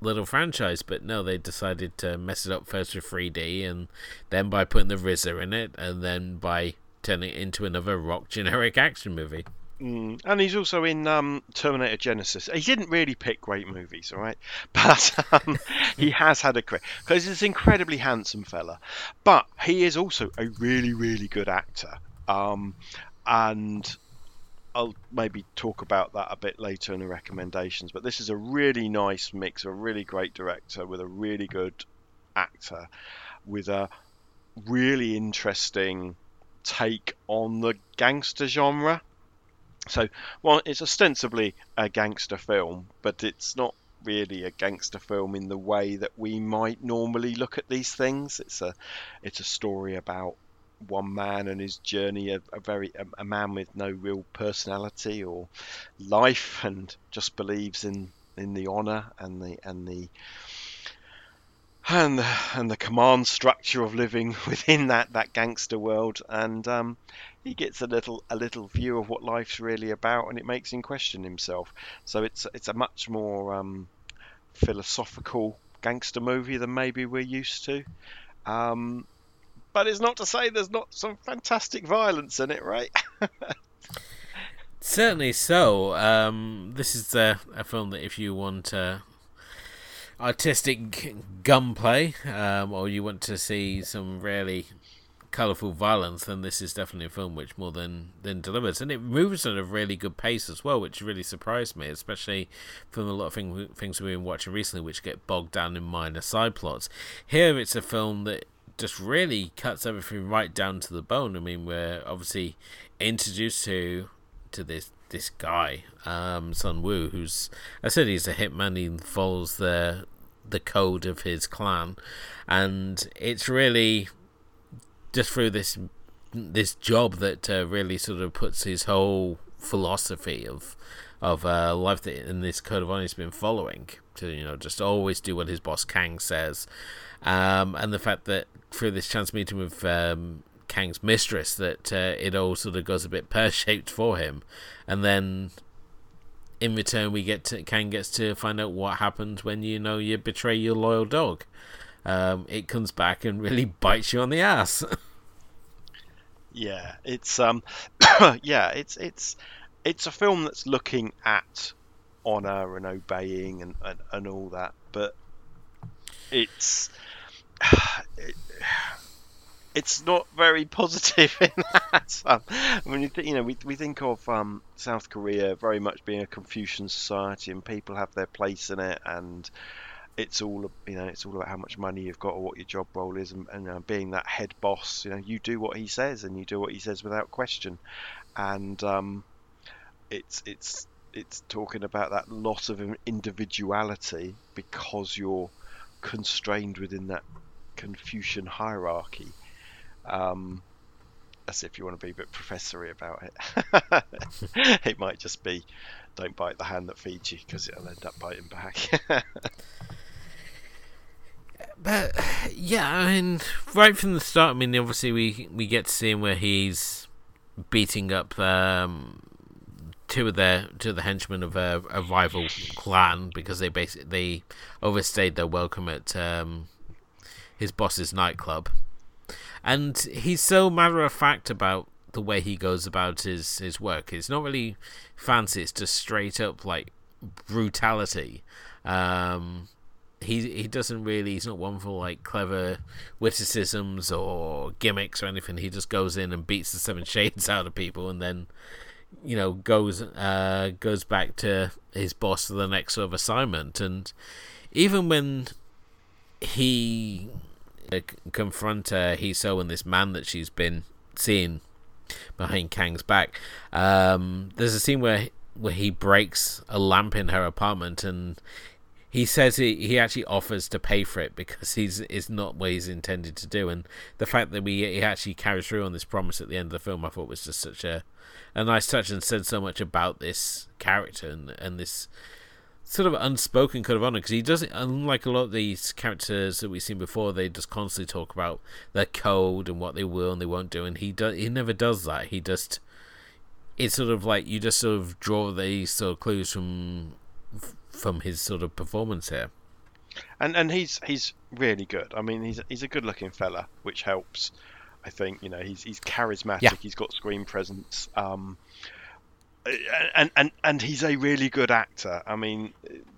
little franchise, but no, they decided to mess it up first with 3D, and then by putting the RZA in it, and then by turning it into another rock generic action movie. Mm. And he's also in um, Terminator Genisys. He didn't really pick great movies, all right, but um, he has had a career because he's an incredibly handsome fella. But he is also a really, really good actor. Um, and I'll maybe talk about that a bit later in the recommendations. But this is a really nice mix, of a really great director with a really good actor, with a really interesting take on the gangster genre. So, well, it's ostensibly a gangster film, but it's not really a gangster film in the way that we might normally look at these things. It's a it's a story about one man and his journey, a, a very a, a, man with no real personality or life, and just believes in in the honor and the and the and the, and the command structure of living within that, that gangster world, and um, he gets a little a little view of what life's really about, and it makes him question himself. So it's it's a much more um, philosophical gangster movie than maybe we're used to. Um, but it's not to say there's not some fantastic violence in it, right? Certainly so. Um, this is a, a, film that if you want uh, artistic gunplay, um, or you want to see some really colourful violence, then this is definitely a film which more than, than delivers. And it moves at a really good pace as well, which really surprised me, especially from a lot of thing, things we've been watching recently, which get bogged down in minor side plots. Here, it's a film that just really cuts everything right down to the bone. I mean, we're obviously introduced to to this this guy, um, Sun Woo, who's I said he's a hitman. He follows the the code of his clan, and it's really just through this this job that uh, really sort of puts his whole philosophy of of uh, life that in this code of honor he's been following to you know just always do what his boss Kang says, um, and the fact that through this chance meeting with um, Kang's mistress that uh, it all sort of goes a bit pear shaped for him, and then in return, we get to Kang gets to find out what happens when you know you betray your loyal dog. Um, it comes back and really bites you on the ass. yeah, it's um, yeah, it's it's it's a film that's looking at honor and obeying and, and, and all that. But it's it, it's not very positive in that. Um, when you think, you know, we, we think of um, South Korea very much being a Confucian society, and people have their place in it, and it's all you know, it's all about how much money you've got or what your job role is, and, and uh, being that head boss. You know, you do what he says, and you do what he says without question, and um, it's it's it's talking about that loss of individuality because you're constrained within that Confucian hierarchy. Um, as if you want to be a bit professory about it. it might just be don't bite the hand that feeds you because it'll end up biting back. but yeah, I mean, right from the start, I mean, obviously we we get to see him where he's beating up um, two of the two of the henchmen of a, a rival clan because they basically they overstayed their welcome at um, his boss's nightclub, and he's so matter of fact about the way he goes about his his work. It's not really fancy. It's just straight up like brutality. Um, he he doesn't really. He's not one for like clever witticisms or gimmicks or anything. He just goes in and beats the seven shades out of people, and then you know goes uh, goes back to his boss for the next sort of assignment and even when he confront uh, Hee Soo and this man that she's been seeing behind Kang's back. Um, there's a scene where where he breaks a lamp in her apartment and he says he, he actually offers to pay for it because he's is not what he's intended to do. And the fact that we he actually carries through on this promise at the end of the film I thought was just such a a nice touch and said so much about this character and, and this sort of unspoken code of honor because he doesn't unlike a lot of these characters that we've seen before they just constantly talk about their code and what they will and they won't do and he does he never does that he just it's sort of like you just sort of draw these sort of clues from from his sort of performance here and and he's he's really good i mean he's he's a good looking fella which helps I think you know he's he's charismatic. Yeah. He's got screen presence. Um, and and and he's a really good actor. I mean,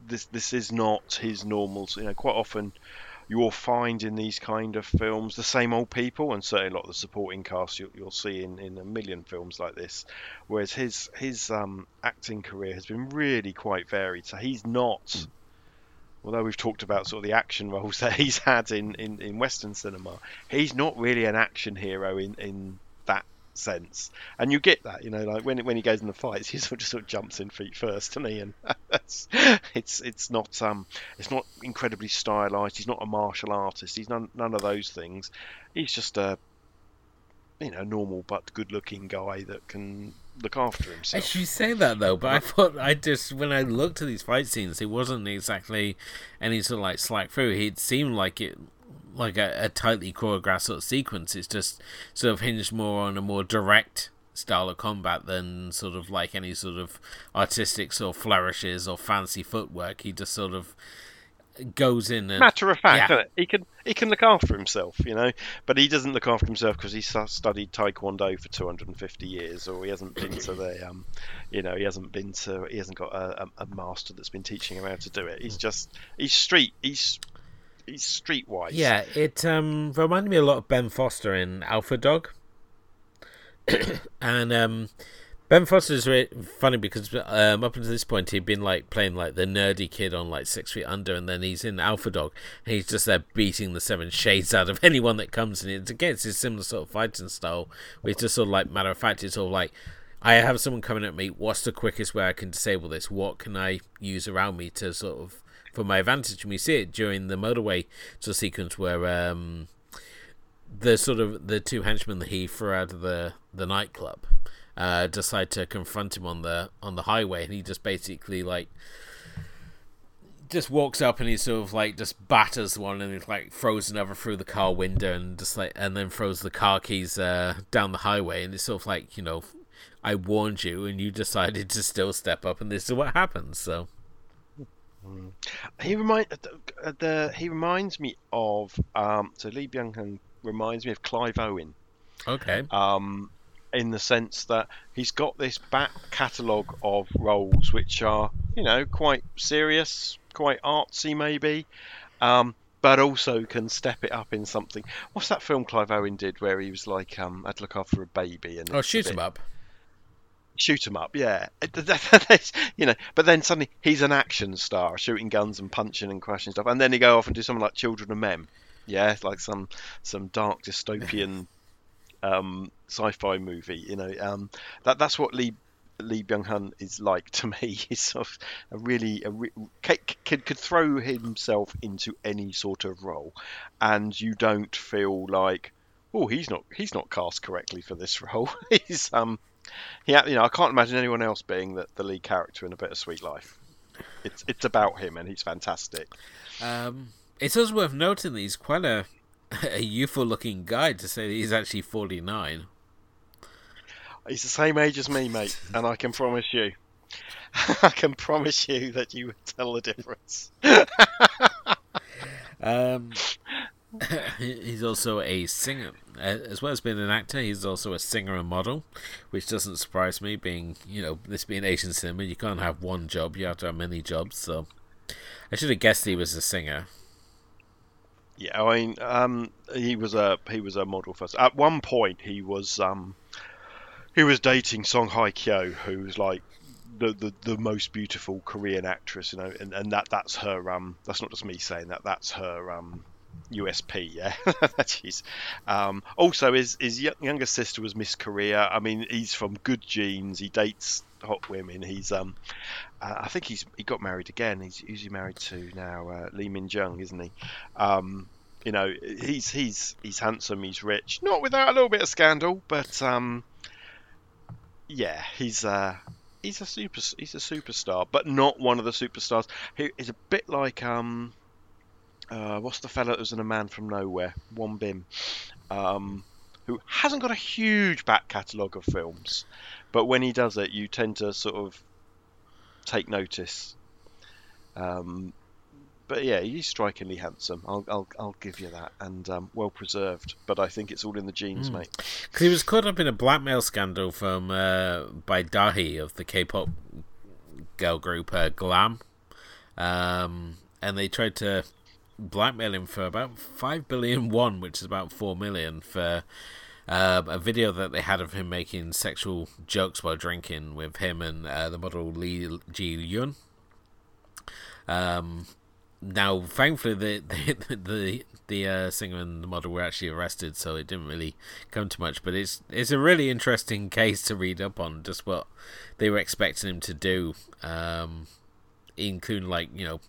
this this is not his normal. You know, quite often you'll find in these kind of films the same old people, and certainly a lot of the supporting cast you'll, you'll see in, in a million films like this. Whereas his his um, acting career has been really quite varied. So he's not. Mm although we've talked about sort of the action roles that he's had in, in, in Western cinema, he's not really an action hero in, in sense. And you get that, you know, like when when he goes in the fights, he sort of just sort of jumps in feet first to me, and it's it's not um it's not incredibly stylized. He's not a martial artist. He's none none of those things. He's just a you know normal but good looking guy that can look after himself. As you say that though, but I thought I just when I looked at these fight scenes, it wasn't exactly any sort of like slack through. It seemed like it like a, a tightly choreographed sort of sequence. It's just sort of hinged more on a more direct style of combat than sort of like any sort of artistic sort of flourishes or fancy footwork. He just sort of goes in and matter of fact yeah. he can he can look after himself you know but he doesn't look after himself because he studied taekwondo for 250 years or he hasn't been to the um you know he hasn't been to he hasn't got a, a master that's been teaching him how to do it he's just he's street he's he's streetwise yeah it um reminded me a lot of ben foster in alpha dog and um Ben Foster's really funny because um, up until this point he'd been like playing like the nerdy kid on like Six Feet Under, and then he's in Alpha Dog, and he's just there beating the seven shades out of anyone that comes in. It's again, it's a similar sort of fighting style, it's just sort of like matter of fact. It's all like I have someone coming at me. What's the quickest way I can disable this? What can I use around me to sort of for my advantage? And we see it during the motorway sort of sequence where um, the sort of the two henchmen that he threw out of the the nightclub uh, decide to confront him on the on the highway, and he just basically like just walks up and he sort of like just batters one and he like throws another through the car window and just like and then throws the car keys uh, down the highway and it's sort of like you know I warned you and you decided to still step up and this is what happens so he remind uh, the he reminds me of um so Lee Byung Hun reminds me of Clive Owen okay um in the sense that he's got this back catalogue of roles which are you know, quite serious, quite artsy maybe, um, but also can step it up in something. What's that film Clive Owen did where he was like, um, I'd look after a baby and Oh, shoot him up. Shoot 'em up, yeah. It- that- that's- you know, but then suddenly he's an action star, shooting guns and punching and crashing stuff, and then he go off and do something like Children of Men, yeah, like some some dark dystopian um, sci-fi movie. You know, um, that that's what Lee Lee Byung Hun is like to me. He's sort of a really a re- could could throw himself into any sort of role, and you don't feel like. Oh, he's not. He's not cast correctly for this role. he's um, yeah, you know, I can't imagine anyone else being the, the lead character in a Bittersweet Life. It's it's about him, and he's fantastic. Um, it's also worth noting that he's quite a, a youthful looking guy to say that he's actually 49. He's the same age as me, mate, and I can promise you, I can promise you that you would tell the difference. Um, he's also a singer. As well as being an actor, he's also a singer and model, which doesn't surprise me, being, you know, this being Asian cinema, you can't have one job, you have to have many jobs, so I should have guessed he was a singer. Yeah, I mean, um, he was a he was a model first. At one point, he was um, he was dating Song Hye Kyo, who's like the, the the most beautiful Korean actress, you know, and, and that that's her um, that's not just me saying that, that's her um, USP, yeah. She's um, also his his younger sister was Miss Korea. I mean, he's from good genes. He dates hot women. He's um, uh, I think he's he got married again. He's he married to now? Uh, Lee Min Jung, isn't he? Um, you know, he's he's he's handsome. He's rich, not without a little bit of scandal, but um, yeah, he's uh. He's a super. He's a superstar, but not one of the superstars. He is a bit like um, uh, what's the fella that was in A Man from Nowhere, Won Bin, um, who hasn't got a huge back catalogue of films, but when he does it, you tend to sort of take notice. Um, but yeah, he's strikingly handsome. I'll I'll, I'll give you that, and um, well preserved. But I think it's all in the genes, Hmm. mate. Because he was caught up in a blackmail scandal from uh, by Dahi of the K-pop girl group uh, Glam, um, and they tried to blackmail him for about five billion won, which is about four million, for um, a video that they had of him making sexual jokes while drinking with him and uh, the model Lee Ji Yun. Um, now, thankfully, the the the, the uh, singer and the model were actually arrested, so it didn't really come to much. But it's it's a really interesting case to read up on, just what they were expecting him to do, um, including like you know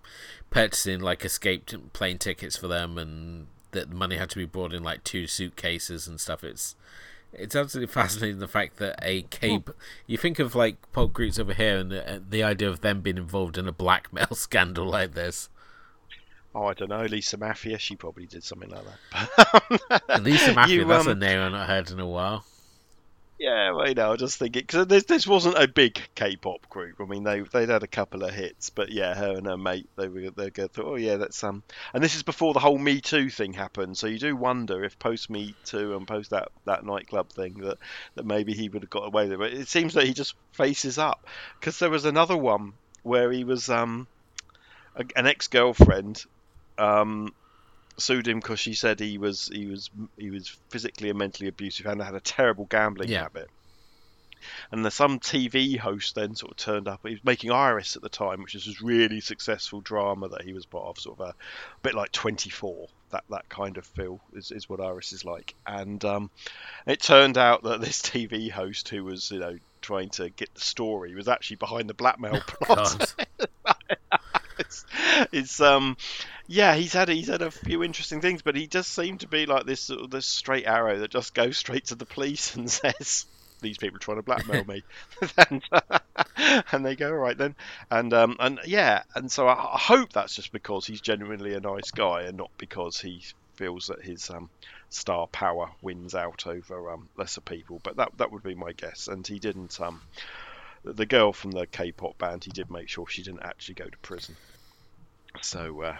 purchasing like escaped plane tickets for them, and that the money had to be brought in like two suitcases and stuff. It's it's absolutely fascinating the fact that a cape. You think of like pop groups over here, and the, the idea of them being involved in a blackmail scandal like this. Oh, I don't know. Lisa Maffia, she probably did something like that. Lisa Maffia, You, that's a um, name I've not heard in a while. Yeah, well, you know, I just think it because this this wasn't a big K-pop group. I mean, they they'd had a couple of hits, but yeah, her and her mate, they were they thought, oh yeah, that's um, and this is before the whole Me Too thing happened. So you do wonder if post Me Too and post that that nightclub thing that that maybe he would have got away with it. But it seems that he just faces up because there was another one where he was um, a, an ex-girlfriend um sued him because she said he was he was he was physically and mentally abusive and had a terrible gambling Yeah. habit. And there's some TV host then sort of turned up. He was making Iris at the time, which is this really successful drama that he was part of, sort of a, bit like 24. That that kind of feel is, is what Iris is like. And um, it turned out that this TV host who was you know trying to get the story was actually behind the blackmail plot it's, it's um yeah he's had he's had a few interesting things but he does seem to be like this sort of this straight arrow that just goes straight to the police and says these people are trying to blackmail me. And, they go all right then. And um and yeah and so I, I hope that's just because he's genuinely a nice guy and not because he feels that his um star power wins out over um lesser people but that that would be my guess. And he didn't um the girl from the K-pop band, he did make sure she didn't actually go to prison. So uh,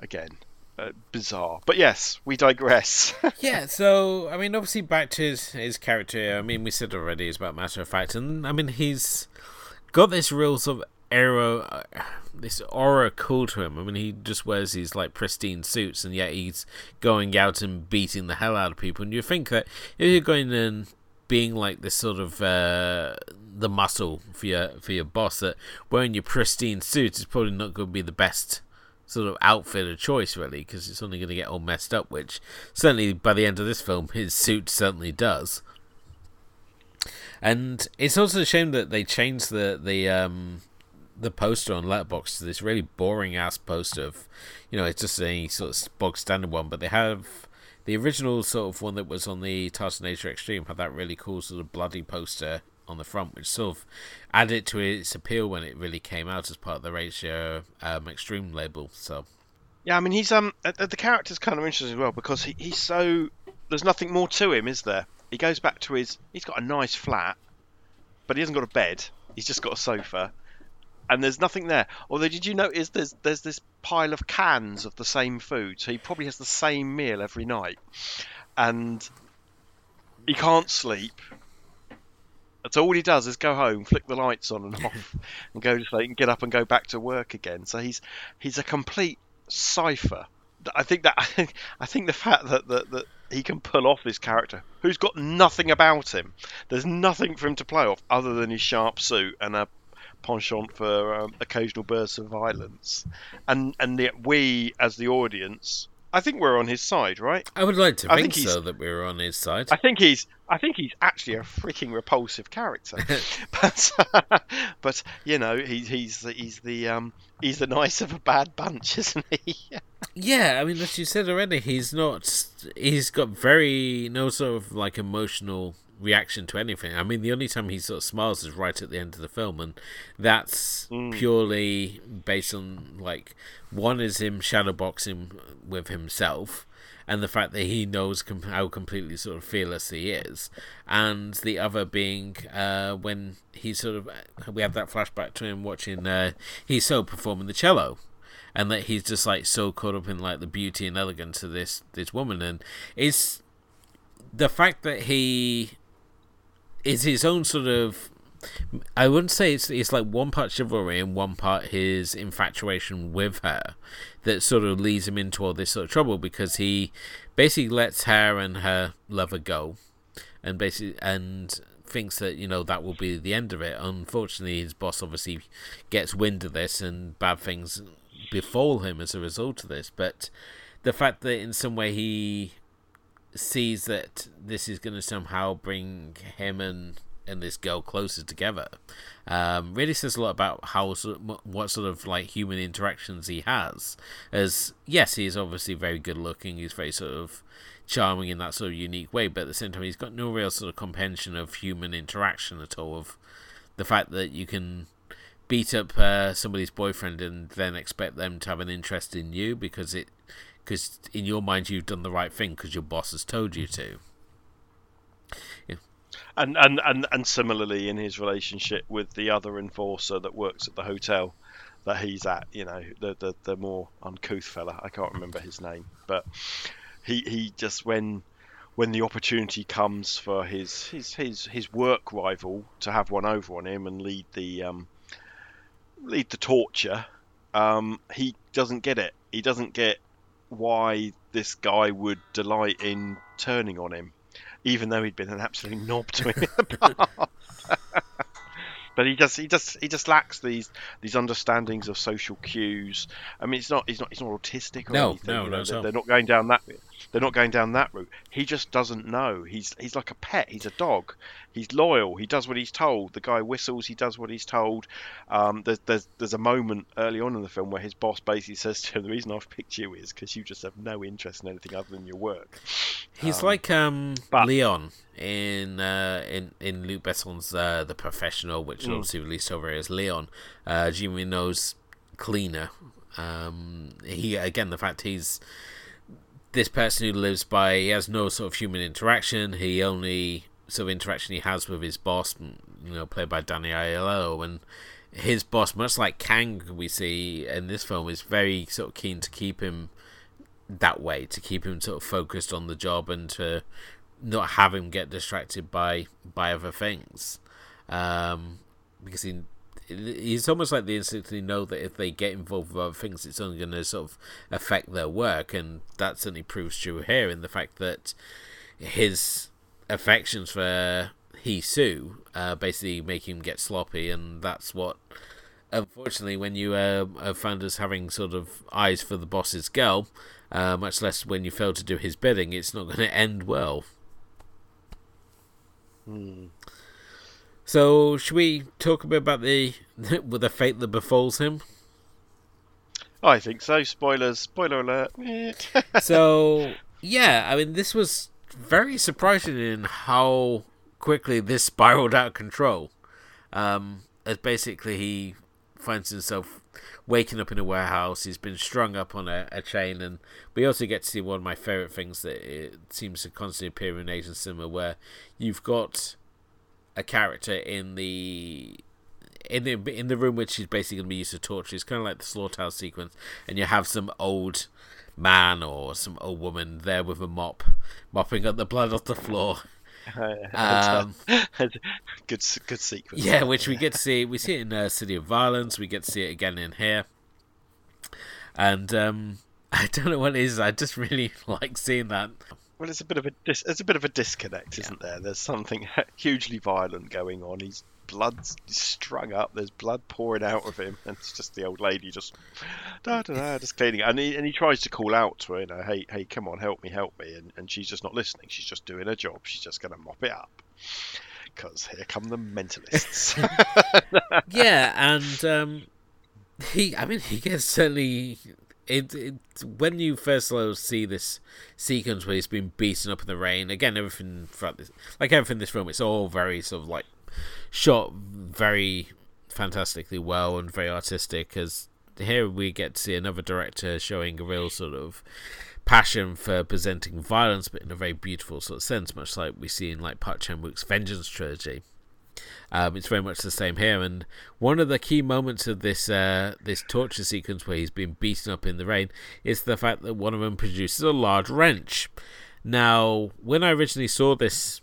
again, uh, bizarre. But yes, we digress. yeah, so I mean, obviously, back to his his character. I mean, we said already it's about matter of fact, and I mean, he's got this real sort of aura, uh, this aura cool to him. I mean, he just wears these like pristine suits, and yet he's going out and beating the hell out of people. And you think that if you're going and being like this sort of uh, the muscle for your for your boss, that wearing your pristine suit is probably not going to be the best sort of outfit of choice, really, because it's only going to get all messed up. Which certainly by the end of this film, his suit certainly does. And it's also a shame that they changed the the um the poster on Letterboxd to this really boring ass poster of, you know, it's just a sort of bog standard one, but they have the original sort of one that was on the Tartan Asia Extreme had that really cool sort of bloody poster on the front, which sort of added to its appeal when it really came out as part of the Ratio um, Extreme label. So. Yeah, I mean he's um the character's kind of interesting as well because he, he's so there's nothing more to him, is there? He goes back to his he's got a nice flat, but he hasn't got a bed. He's just got a sofa, and there's nothing there. Although, did you notice there's there's this pile of cans of the same food, so he probably has the same meal every night, and he can't sleep so all he does is go home, flick the lights on and off, and go to sleep, and get up and go back to work again. So he's he's a complete cipher. I think that I think the fact that, that that he can pull off this character who's got nothing about him. There's nothing for him to play off other than his sharp suit and a penchant for um, occasional bursts of violence, and and yet we as the audience I think we're on his side, right? I would like to I think, think so that we're on his side. I think he's I think he's actually a freaking repulsive character, but but you know he's he's he's the um he's the nice of a bad bunch, isn't he? yeah, I mean, as you said already, he's not. He's got very no sort of like emotional reaction to anything. I mean, the only time he sort of smiles is right at the end of the film, and that's mm. purely based on like one is him shadowboxing with himself, and the fact that he knows com- how completely sort of fearless he is, and the other being uh, when he sort of we have that flashback to him watching uh, Hee Soo performing the cello. And that he's just like so caught up in like the beauty and elegance of this this woman, and it's the fact that he is his own sort of I wouldn't say it's it's like one part chivalry and one part his infatuation with her that sort of leads him into all this sort of trouble because he basically lets her and her lover go and basically and thinks that you know that will be the end of it. Unfortunately, his boss obviously gets wind of this and bad things befall him as a result of this. But the fact that in some way he sees that this is going to somehow bring him and and this girl closer together. Um, really says a lot about how what sort of like human interactions he has. As yes he is obviously very good looking he's very sort of charming in that sort of unique way but at the same time he's got no real sort of comprehension of human interaction at all of the fact that you can beat up uh, somebody's boyfriend and then expect them to have an interest in you because it because in your mind you've done the right thing because your boss has told you to. Yeah. And, and and and similarly in his relationship with the other enforcer that works at the hotel that he's at, you know, the the, the more uncouth fella. I can't remember his name, but he he just when when the opportunity comes for his his his his work rival to have one over on him and lead the um, lead the torture, um, he doesn't get it. He doesn't get why this guy would delight in turning on him, even though he'd been an absolute knob to him in the past. but he just he just he just lacks these these understandings of social cues. I mean, it's not he's not he's not autistic or no, anything. No, you know, no, they're, they're, not going down that they're not going down that route. He just doesn't know. He's he's like a pet. He's a dog. He's loyal. He does what he's told. The guy whistles. He does what he's told. Um, there's there's there's a moment early on in the film where his boss basically says to him, "The reason I've picked you is because you just have no interest in anything other than your work." He's um, like um, but, Leon in uh, in in Luc Besson's uh, The Professional, which mm. obviously released over as Leon. Uh, Jimmy knows cleaner. Um, he again the fact he's this person who lives by he has no sort of human interaction. He only sort of interaction he has with his boss, you know, played by Danny Aiello, and his boss, much like Kang, we see in this film, is very sort of keen to keep him that way, to keep him sort of focused on the job and to not have him get distracted by by other things, um, because he It's almost like they instantly know that if they get involved with other things, it's only going to sort of affect their work, and that certainly proves true here in the fact that his affections for Hee-Su uh, basically make him get sloppy, and that's what. Unfortunately, when you uh, are found as having sort of eyes for the boss's girl, uh, much less when you fail to do his bidding, it's not going to end well. Hmm. So, should we talk a bit about the with the fate that befalls him? I think so. Spoilers. Spoiler alert. so, yeah, I mean, this was very surprising in how quickly this spiraled out of control. Um, as basically he finds himself waking up in a warehouse. He's been strung up on a, a chain, and we also get to see one of my favorite things that it seems to constantly appear in Asian cinema, where you've got a character in the in the in the room which is basically going to be used to torture. It's kind of like the slaughterhouse sequence, and you have some old man or some old woman there with a mop, mopping up the blood off the floor. um, good, good sequence. Yeah, which we get to see. We see it in uh, City of Violence. We get to see it again in here, and um, I don't know what it is. I just really like seeing that. Well, it's a bit of a dis- it's a bit of a disconnect, isn't there? There's something hugely violent going on. He's blood's strung up. There's blood pouring out of him, and it's just the old lady just da da da, just cleaning. And he and he tries to call out to her, you know, hey hey, come on, help me, help me, and and she's just not listening. She's just doing her job. She's just gonna mop it up. Because here come the mentalists. yeah, and um, he, I mean, he gets certainly it, it when you first see this sequence where he's been beaten up in the rain again everything throughout this like everything in this film it's all very sort of like shot very fantastically well and very artistic. As here we get to see another director showing a real sort of passion for presenting violence, but in a very beautiful sort of sense, much like we see in like Park Chan Wook's Vengeance trilogy. Um, it's very much the same here, and one of the key moments of this uh, this torture sequence where he's been beaten up in the rain is the fact that one of them produces a large wrench. Now, when I originally saw this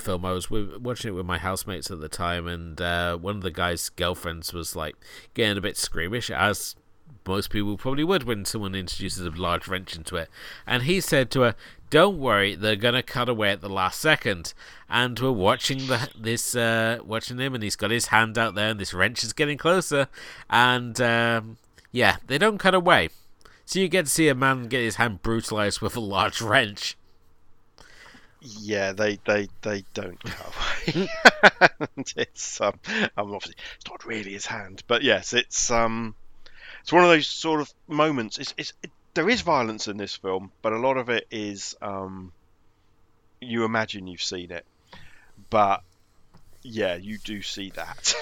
film. I was watching it with my housemates at the time, and uh, one of the guy's girlfriends was like getting a bit squeamish, as most people probably would when someone introduces a large wrench into it. And he said to her, "Don't worry, they're gonna cut away at the last second. And we're watching the this uh, watching him, and he's got his hand out there, and this wrench is getting closer. And um, yeah, they don't cut away. So you get to see a man get his hand brutalized with a large wrench. Yeah, they they they don't cover. it's um, um, obviously it's not really his hand, but yes, it's um, it's one of those sort of moments. It's it's it, there is violence in this film, but a lot of it is um, you imagine you've seen it, but yeah, you do see that.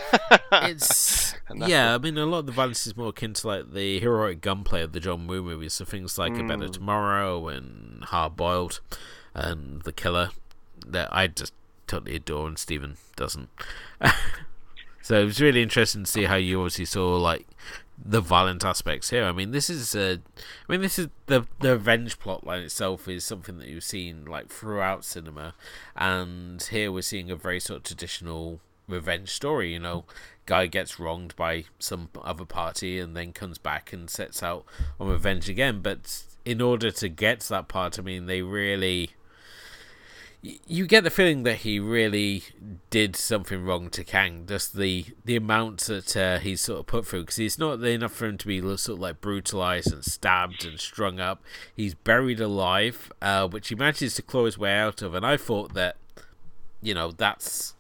it's yeah, I mean, a lot of the violence is more akin to like the heroic gunplay of the John Woo movies, so things like mm. A Better mm. Tomorrow and Hard Boiled and the killer that I just totally adore and Stephen doesn't. so it was really interesting to see how you obviously saw like the violent aspects here. I mean, this is a, I mean, this is the the revenge plotline itself is something that you've seen like throughout cinema, and here we're seeing a very sort of traditional revenge story. You know, guy gets wronged by some other party and then comes back and sets out on revenge again. But in order to get to that part, I mean, they really you get the feeling that he really did something wrong to Kang. Just the the amount that uh, he's sort of put through, because he's not enough for him to be sort of like brutalized and stabbed and strung up. He's buried alive, uh, which he manages to claw his way out of. And I thought that, you know, that's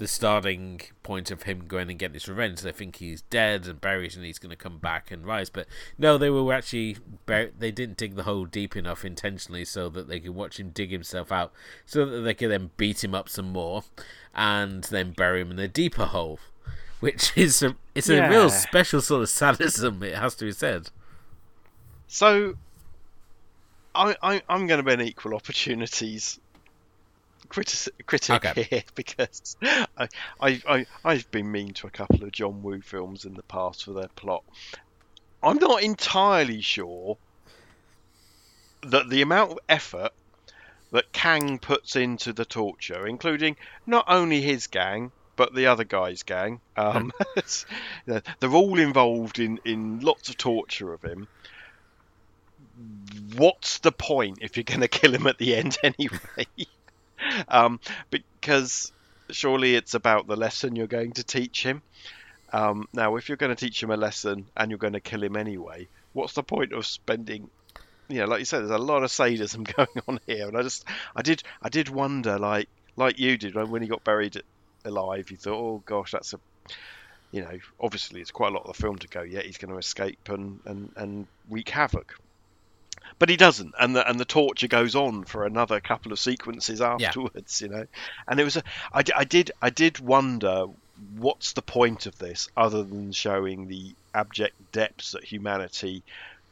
the starting point of him going and getting his revenge. They think he's dead and buried, and he's going to come back and rise. But no, they were actually bur- they didn't dig the hole deep enough intentionally so that they could watch him dig himself out, so that they could then beat him up some more, and then bury him in a deeper hole. Which is a it's a real special sort of sadism. It has to be said. So, I, I I'm going to be an equal opportunities critic, critic okay. here because I, I, I, I've been mean to a couple of John Woo films in the past for their plot. I'm not entirely sure that the amount of effort that Kang puts into the torture, including not only his gang, but the other guy's gang. Um, they're all involved in, in lots of torture of him. What's the point if you're going to kill him at the end anyway? um, because surely it's about the lesson you're going to teach him. Um, now, if you're going to teach him a lesson and you're going to kill him anyway, what's the point of spending? You know, like you said, there's a lot of sadism going on here, and I just, I did, I did wonder, like, like you did when he got buried alive. You thought, oh gosh, that's a, you know, obviously it's quite a lot of the film to go yet. He's going to escape and and and wreak havoc but he doesn't, and the and the torture goes on for another couple of sequences afterwards, yeah. you know. And it was a, I, I did I did wonder what's the point of this other than showing the abject depths that humanity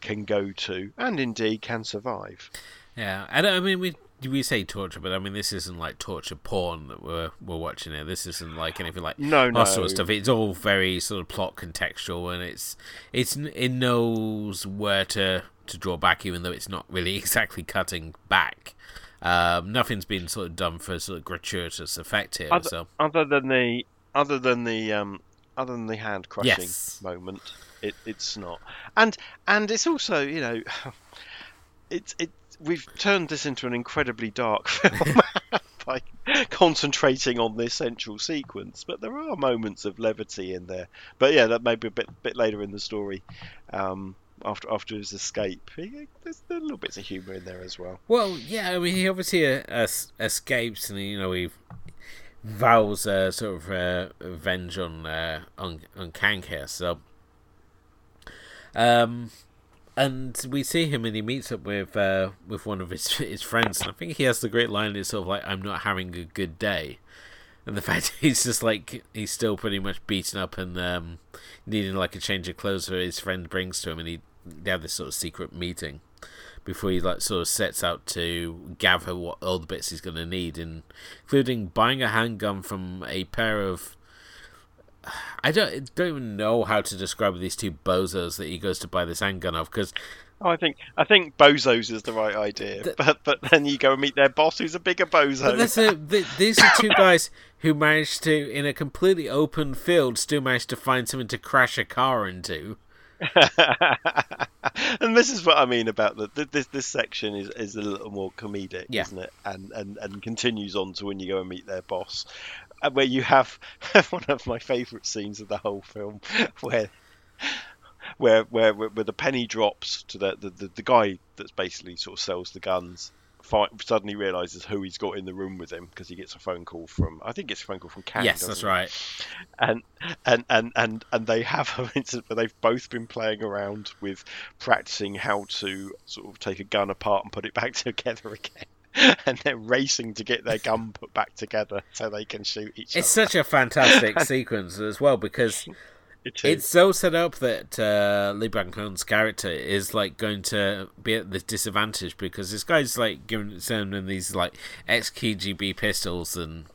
can go to and indeed can survive. Yeah, and I mean we we say torture, but I mean this isn't like torture porn that we're we're watching here. This isn't like anything like no, no. sort of stuff. It's all very sort of plot contextual, and it's it's it knows where to to draw back, even though it's not really exactly cutting back. Um, nothing's been sort of done for sort of gratuitous effect here. Other, so other than the other than the um, other than the hand crushing yes. moment, it, it's not. And and it's also you know, it's it we've turned this into an incredibly dark film. by concentrating on this central sequence, but there are moments of levity in there. But yeah, that may be a bit bit later in the story. Um, after after his escape. He, there's little bits of humour in there as well. Well, yeah, I mean, he obviously uh, escapes, and you know he vows uh, sort of uh, revenge on uh, on on Kang here. So, um, and we see him, and he meets up with uh, with one of his his friends, and I think he has the great line. It's sort of like, "I'm not having a good day." and the fact he's just like he's still pretty much beaten up and um, needing like a change of clothes that his friend brings to him, and he they have this sort of secret meeting before he like sort of sets out to gather what all the bits he's going to need, including buying a handgun from a pair of. I don't don't even know how to describe these two bozos that he goes to buy this handgun of because. Oh, I think I think bozos is the right idea, the, but but then you go and meet their boss, who's a bigger bozo. A, these are two guys who managed to, in a completely open field, still managed to find something to crash a car into. and this is what I mean about the this this section is, is a little more comedic, yeah. isn't it? And, and and continues on to when you go and meet their boss, uh, where you have one of my favourite scenes of the whole film, where where where where the penny drops to the the, the, the guy that's basically sort of sells the guns fi- suddenly realizes who he's got in the room with him because he gets a phone call from I think it's a phone call from Kang. Yes, that's he? right. And and and and and they have an incident where they've both been playing around with practicing how to sort of take a gun apart and put it back together again. and they're racing to get their gun put back together so they can shoot each it's other. It's such a fantastic sequence as well because it's so set up that uh, Lee character is like going to be at this disadvantage because this guy's like giving sending these like ex KGB pistols and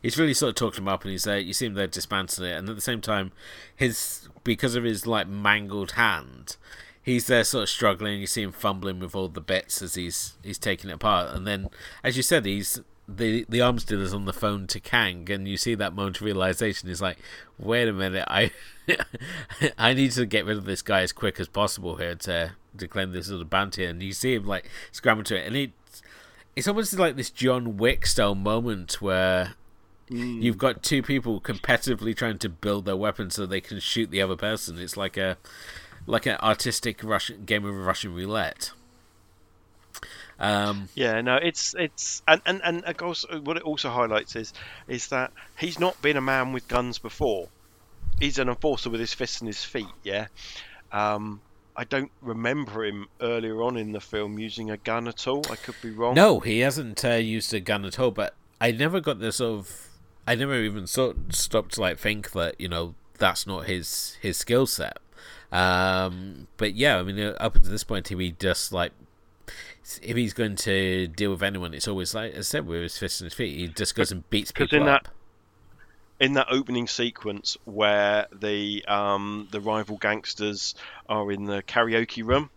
he's really sort of talking him up and he's there. You see him there dismantling it, and at the same time, his because of his like mangled hand, he's there sort of struggling. You see him fumbling with all the bits as he's he's taking it apart, and then as you said, he's the the arms dealer's on the phone to Kang, and you see that moment of realization. He's like, "Wait a minute, I I need to get rid of this guy as quick as possible here to to claim this little bounty." And you see him like scrambling to it, and it's it's almost like this John Wick style moment where mm. you've got two people competitively trying to build their weapon so they can shoot the other person. It's like a like an artistic Russian game of Russian roulette. Um, yeah, no, it's it's and and and of course, what it also highlights is is that he's not been a man with guns before. He's an enforcer with his fists and his feet. Yeah, um, I don't remember him earlier on in the film using a gun at all. I could be wrong. No, he hasn't uh, used a gun at all. But I never got the sort of. I never even sort stopped to like think that you know that's not his his skill set. Um, but yeah, I mean, up until this point, he just like if he's going to deal with anyone, it's always like I said with his fists and his feet. He just goes and beats people in up. That, in that opening sequence where the um, the rival gangsters are in the karaoke room,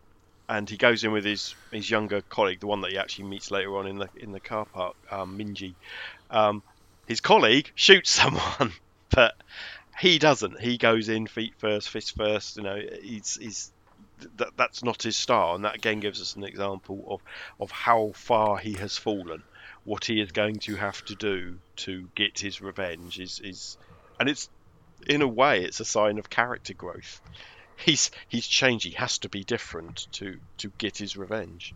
and he goes in with his his younger colleague, the one that he actually meets later on in the in the car park, um, Minji. Um, his colleague shoots someone. but he doesn't. He goes in feet first, fist first. You know, he's he's that that's not his style, and that again gives us an example of of how far he has fallen. What he is going to have to do to get his revenge is is, and it's in a way it's a sign of character growth. He's he's changed. He has to be different to to get his revenge.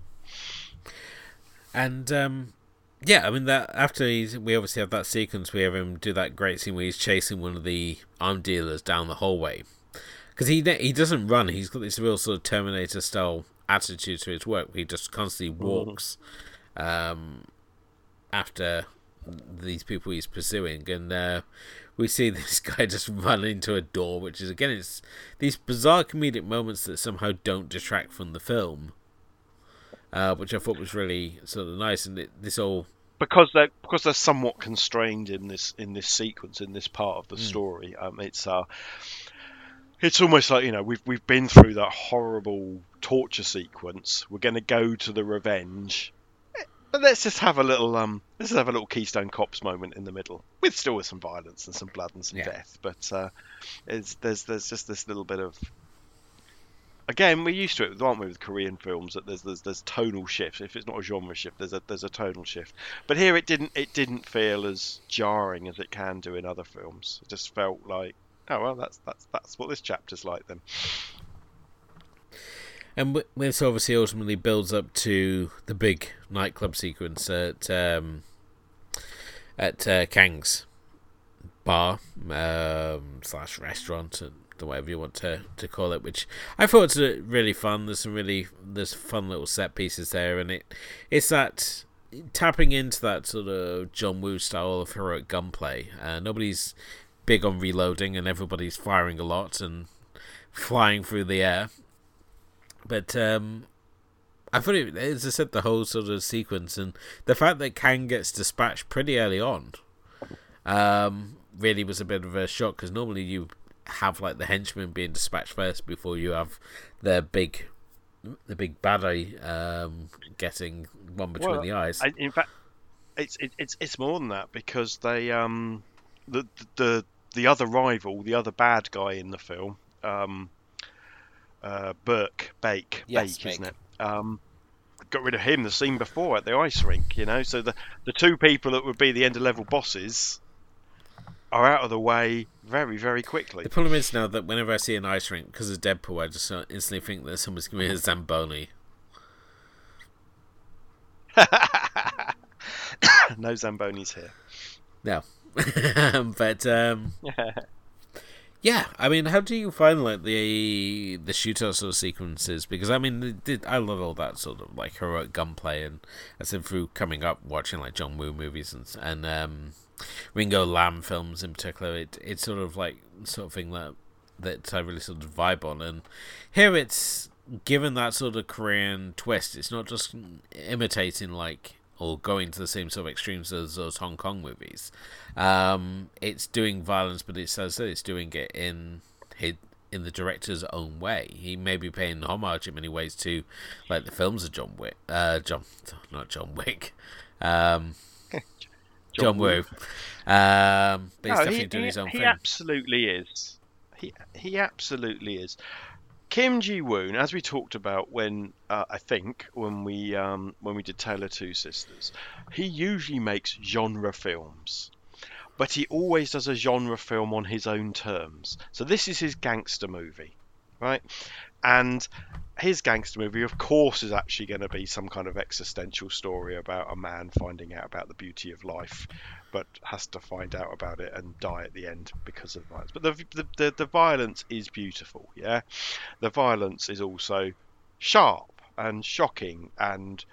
And um, yeah, I mean that after he's, we obviously have that sequence, we have him do that great scene where he's chasing one of the arm dealers down the hallway, because he he doesn't run. He's got this real sort of Terminator style attitude to his work. He just constantly mm-hmm. walks um, after these people he's pursuing, and uh, we see this guy just run into a door, which is again it's these bizarre comedic moments that somehow don't detract from the film, uh, which I thought was really sort of nice, and it, this all because they're because they're somewhat constrained in this in this sequence in this part of the mm. story. Um, it's uh, it's almost like you know we've we've been through that horrible torture sequence. We're going to go to the revenge, but let's just have a little um let's have a little Keystone Cops moment in the middle, with still with some violence and some blood and some yeah. death. But uh, there's there's just this little bit of again, we're used to it, aren't we, with Korean films? That there's there's there's tonal shifts. If it's not a genre shift, there's a there's a tonal shift. But here, it didn't it didn't feel as jarring as it can do in other films. It just felt like oh well, that's that's that's what this chapter's like then. And this obviously ultimately builds up to the big nightclub sequence at um, at uh, Kang's bar um, slash restaurant and whatever you want to, to call it, which I thought was really fun. There's some really there's fun little set pieces there, and it it's that tapping into that sort of John Woo style of heroic gunplay. Uh, nobody's big on reloading and everybody's firing a lot and flying through the air. But um, I thought it, as I said, the whole sort of sequence and the fact that Kang gets dispatched pretty early on um, really was a bit of a shock because normally you have like the henchmen being dispatched first before you have the big the big baddie um, getting one between well, the eyes. I, in fact, it's it, it's it's more than that because they um the the the other rival, the other bad guy in the film, um, uh, Burke, Bake, yes, Bake, Bake, isn't it? Um, got rid of him the scene before at the ice rink, you know. So the the two people that would be the end of level bosses are out of the way very, very quickly. The problem is now that whenever I see an ice rink, because of Deadpool, I just instantly think that someone's going to be a Zamboni. no Zambonis here. No. but um, yeah, I mean, how do you find like the the shooter sort of sequences? Because I mean, I love all that sort of like heroic gunplay, and I said through coming up watching like John Woo movies and and um, Ringo Lam films in particular, it it's sort of like sort of thing that that I really sort of vibe on, and here it's given that sort of Korean twist. It's not just imitating like or going to the same sort of extremes as those Hong Kong movies. Um, it's doing violence, but it's as it's doing it in in the director's own way. He may be paying homage in many ways to like the films of John Wick, uh, John, not John Wick, um, John, John Woo. Um, but he's no, definitely he, doing he, his own he thing. He absolutely is. He he absolutely is. Kim Ji Woon, as we talked about when uh, I think when we um, when we did Tale of Two Sisters, he usually makes genre films, but he always does a genre film on his own terms. So this is his gangster movie, right? And his gangster movie, of course, is actually going to be some kind of existential story about a man finding out about the beauty of life, but has to find out about it and die at the end because of violence. But the the, the, the violence is beautiful, yeah. The violence is also sharp and shocking, and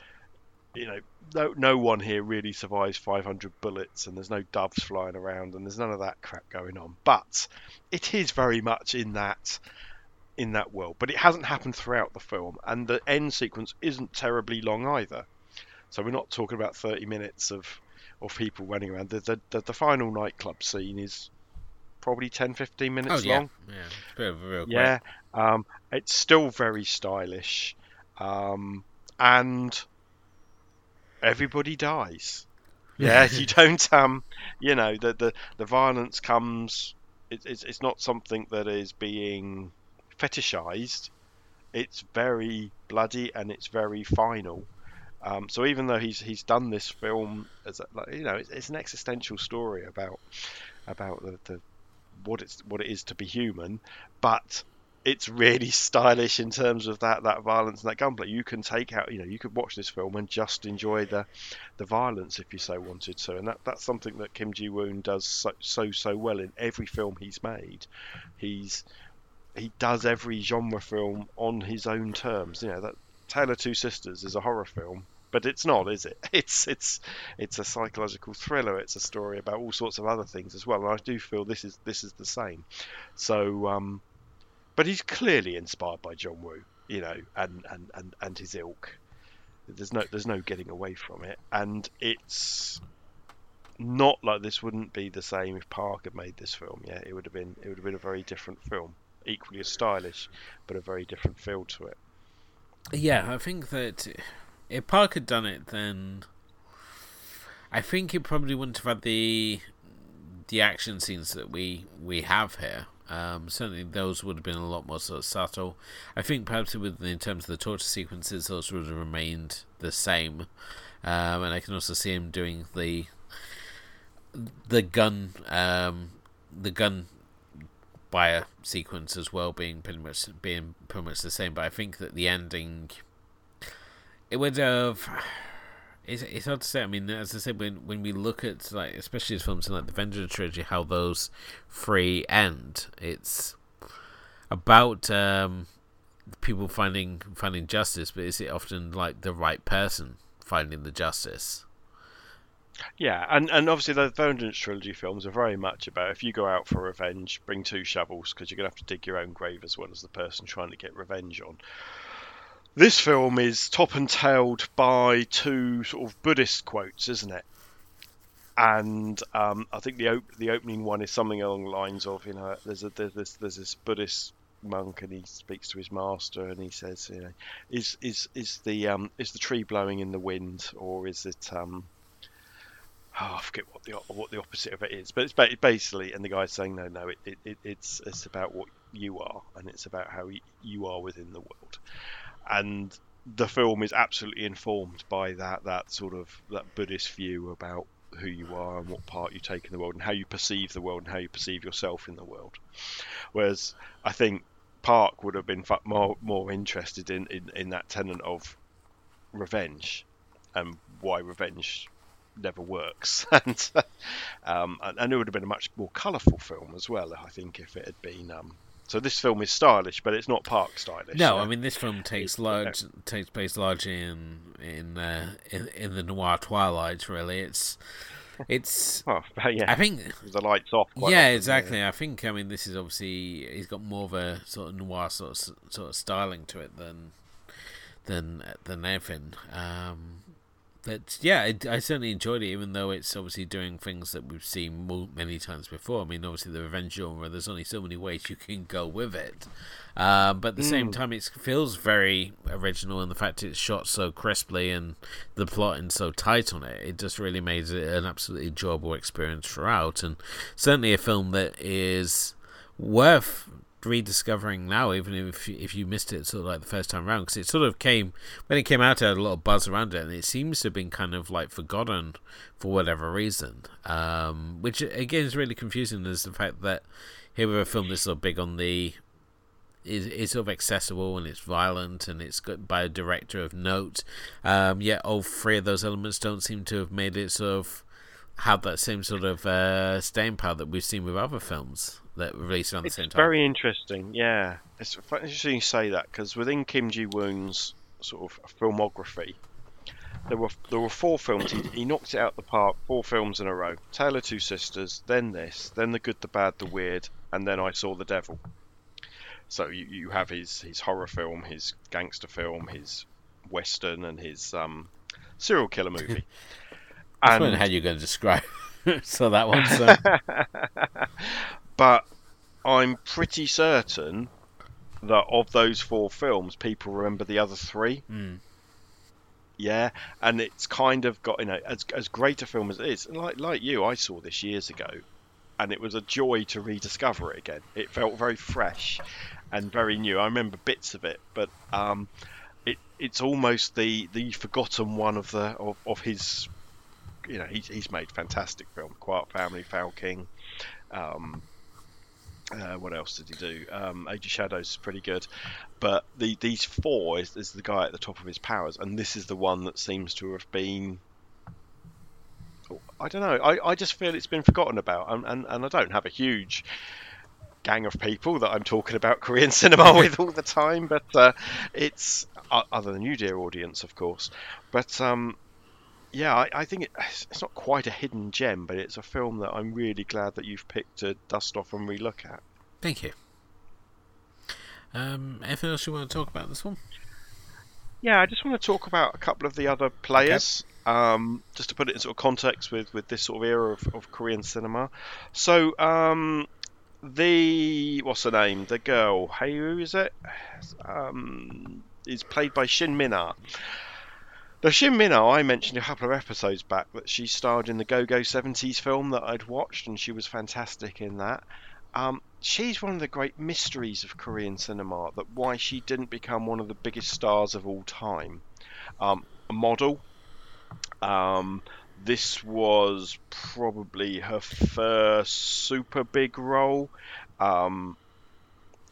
you know, no no one here really survives 500 bullets, and there's no doves flying around, and there's none of that crap going on. But it is very much in that in that world. But it hasn't happened throughout the film, and the end sequence isn't terribly long either. So we're not talking about 30 minutes of of people running around. The the, the, the final nightclub scene is probably 10 15 minutes oh, yeah. long. Yeah, it's real yeah. Um, it's still very stylish, um, and everybody dies. Yeah, you don't. Um, you know, the the, the violence comes. It, it's it's not something that is being fetishized. It's very bloody and it's very final. Um, so even though he's he's done this film as a, like, you know, it's, it's, an existential story about about the, the what it's what it is to be human, but it's really stylish in terms of that that violence and that gunplay. You can take out, you know, you could watch this film and just enjoy the the violence if you so wanted to, and that that's something that Kim Ji Woon does so so so well in every film he's made. He's he does every genre film on his own terms. You know that Tale of Two Sisters is a horror film, but it's not, is it? It's it's it's a psychological thriller. It's a story about all sorts of other things as well. And I do feel this is this is the same. So, um, but he's clearly inspired by John Woo, you know, and and and and his ilk. There's no there's no getting away from it, and it's not like this wouldn't be the same if Park had made this film. Yeah, it would have been it would have been a very different film, equally as stylish, but a very different feel to it. Yeah, I think that if Park had done it, then I think it probably wouldn't have had the the action scenes that we we have here. Um, certainly, those would have been a lot more sort of subtle. I think perhaps with in terms of the torture sequences, those would have remained the same. Um, and I can also see him doing the the gun um, the gun buyer sequence as well being pretty much being pretty much the same. But I think that the ending it would have. It's, it's hard to say. I mean, as I said, when when we look at like, especially as films like the Vengeance trilogy, how those three end, it's about um, people finding finding justice, but is it often like the right person finding the justice? Yeah, and, and obviously the Vengeance trilogy films are very much about if you go out for revenge, bring two shovels because you're gonna have to dig your own grave as well as the person trying to get revenge on. This film is top and tailed by two sort of Buddhist quotes, isn't it? And um, I think the op- the opening one is something along the lines of, you know, there's a there's this, there's this Buddhist monk and he speaks to his master and he says, you know, is is is the um is the tree blowing in the wind or is it um oh, I forget what the what the opposite of it is, but it's basically, and the guy's saying, no, no, it, it, it's it's about what you are, and it's about how you are within the world, and the film is absolutely informed by that that sort of that Buddhist view about who you are and what part you take in the world and how you perceive the world and how you perceive yourself in the world. Whereas I think Park would have been more more interested in, in, in that tenet of revenge and why revenge never works. and, um, and it would have been a much more colourful film as well, I think, if it had been um, so this film is stylish, but it's not Park stylish. No, I mean this film takes large takes place largely in in, uh, in in the noir twilight. Really, it's it's. oh, yeah. I think the lights off. yeah, often, exactly. Yeah. I think I mean this is obviously he's got more of a sort of noir sort of sort of styling to it than than than Evan. Um, but yeah, I, I, certainly enjoyed it, even though it's obviously doing things that we've seen many times before. I mean, obviously the revenge genre, there's only so many ways you can go with it. Um, but at the mm. same time, it feels very original, and the fact it's shot so crisply and the plotting so tight on it, it just really made it an absolutely enjoyable experience throughout, and certainly a film that is worth rediscovering now, even if if you missed it sort of like the first time around, because it sort of came when it came out, it had a lot of buzz around it, and it seems to have been kind of like forgotten for whatever reason. Um, which again is really confusing. Is the fact that here we have a film that's sort of big on the is is sort of accessible and it's violent and it's got by a director of note. Um, yet all three of those elements don't seem to have made it sort of have that same sort of uh, staying power that we've seen with other films that released around it's the same time. Very interesting, yeah. It's interesting you say that because within Kim Ji Woon's sort of filmography, there were there were four films. He, he knocked it out the park. Four films in a row. Tale of Two Sisters, then this, then The Good, the Bad, the Weird, and then I Saw the Devil. So you, you have his his horror film, his gangster film, his western, and his um, serial killer movie. I don't know how you're going to describe so that one. So. but I'm pretty certain that of those four films, people remember the other three. Mm. yeah, and it's kind of got you know as as great a film as it is. And like like you, I saw this years ago, and it was a joy to rediscover it again. It felt very fresh and very new. I remember bits of it, but um, it it's almost the the forgotten one of the of, of his. You know, he's, he's made fantastic film, Quiet Family, Foul King. Um, uh, what else did he do? Um, Age of Shadows is pretty good, but the, these four is, is the guy at the top of his powers, and this is the one that seems to have been. I don't know. I, I just feel it's been forgotten about, and, and, and I don't have a huge gang of people that I'm talking about Korean cinema with all the time, but uh, it's uh, other than you, dear audience, of course. But um, yeah, I, I think it, it's not quite a hidden gem, but it's a film that I'm really glad that you've picked to dust off and relook at. Thank you. Um, anything else you want to talk about this one? Yeah, I just want to talk about a couple of the other players, okay. um, just to put it in sort of context with, with this sort of era of, of Korean cinema. So, um, the what's her name? The girl, hey, who is it? Um, is played by Shin Min-ah. Now, Shin Min-ah, I mentioned a couple of episodes back that she starred in the Go Go 70s film that I'd watched, and she was fantastic in that. Um, she's one of the great mysteries of Korean cinema, that why she didn't become one of the biggest stars of all time. Um, a model. Um, this was probably her first super big role. Um,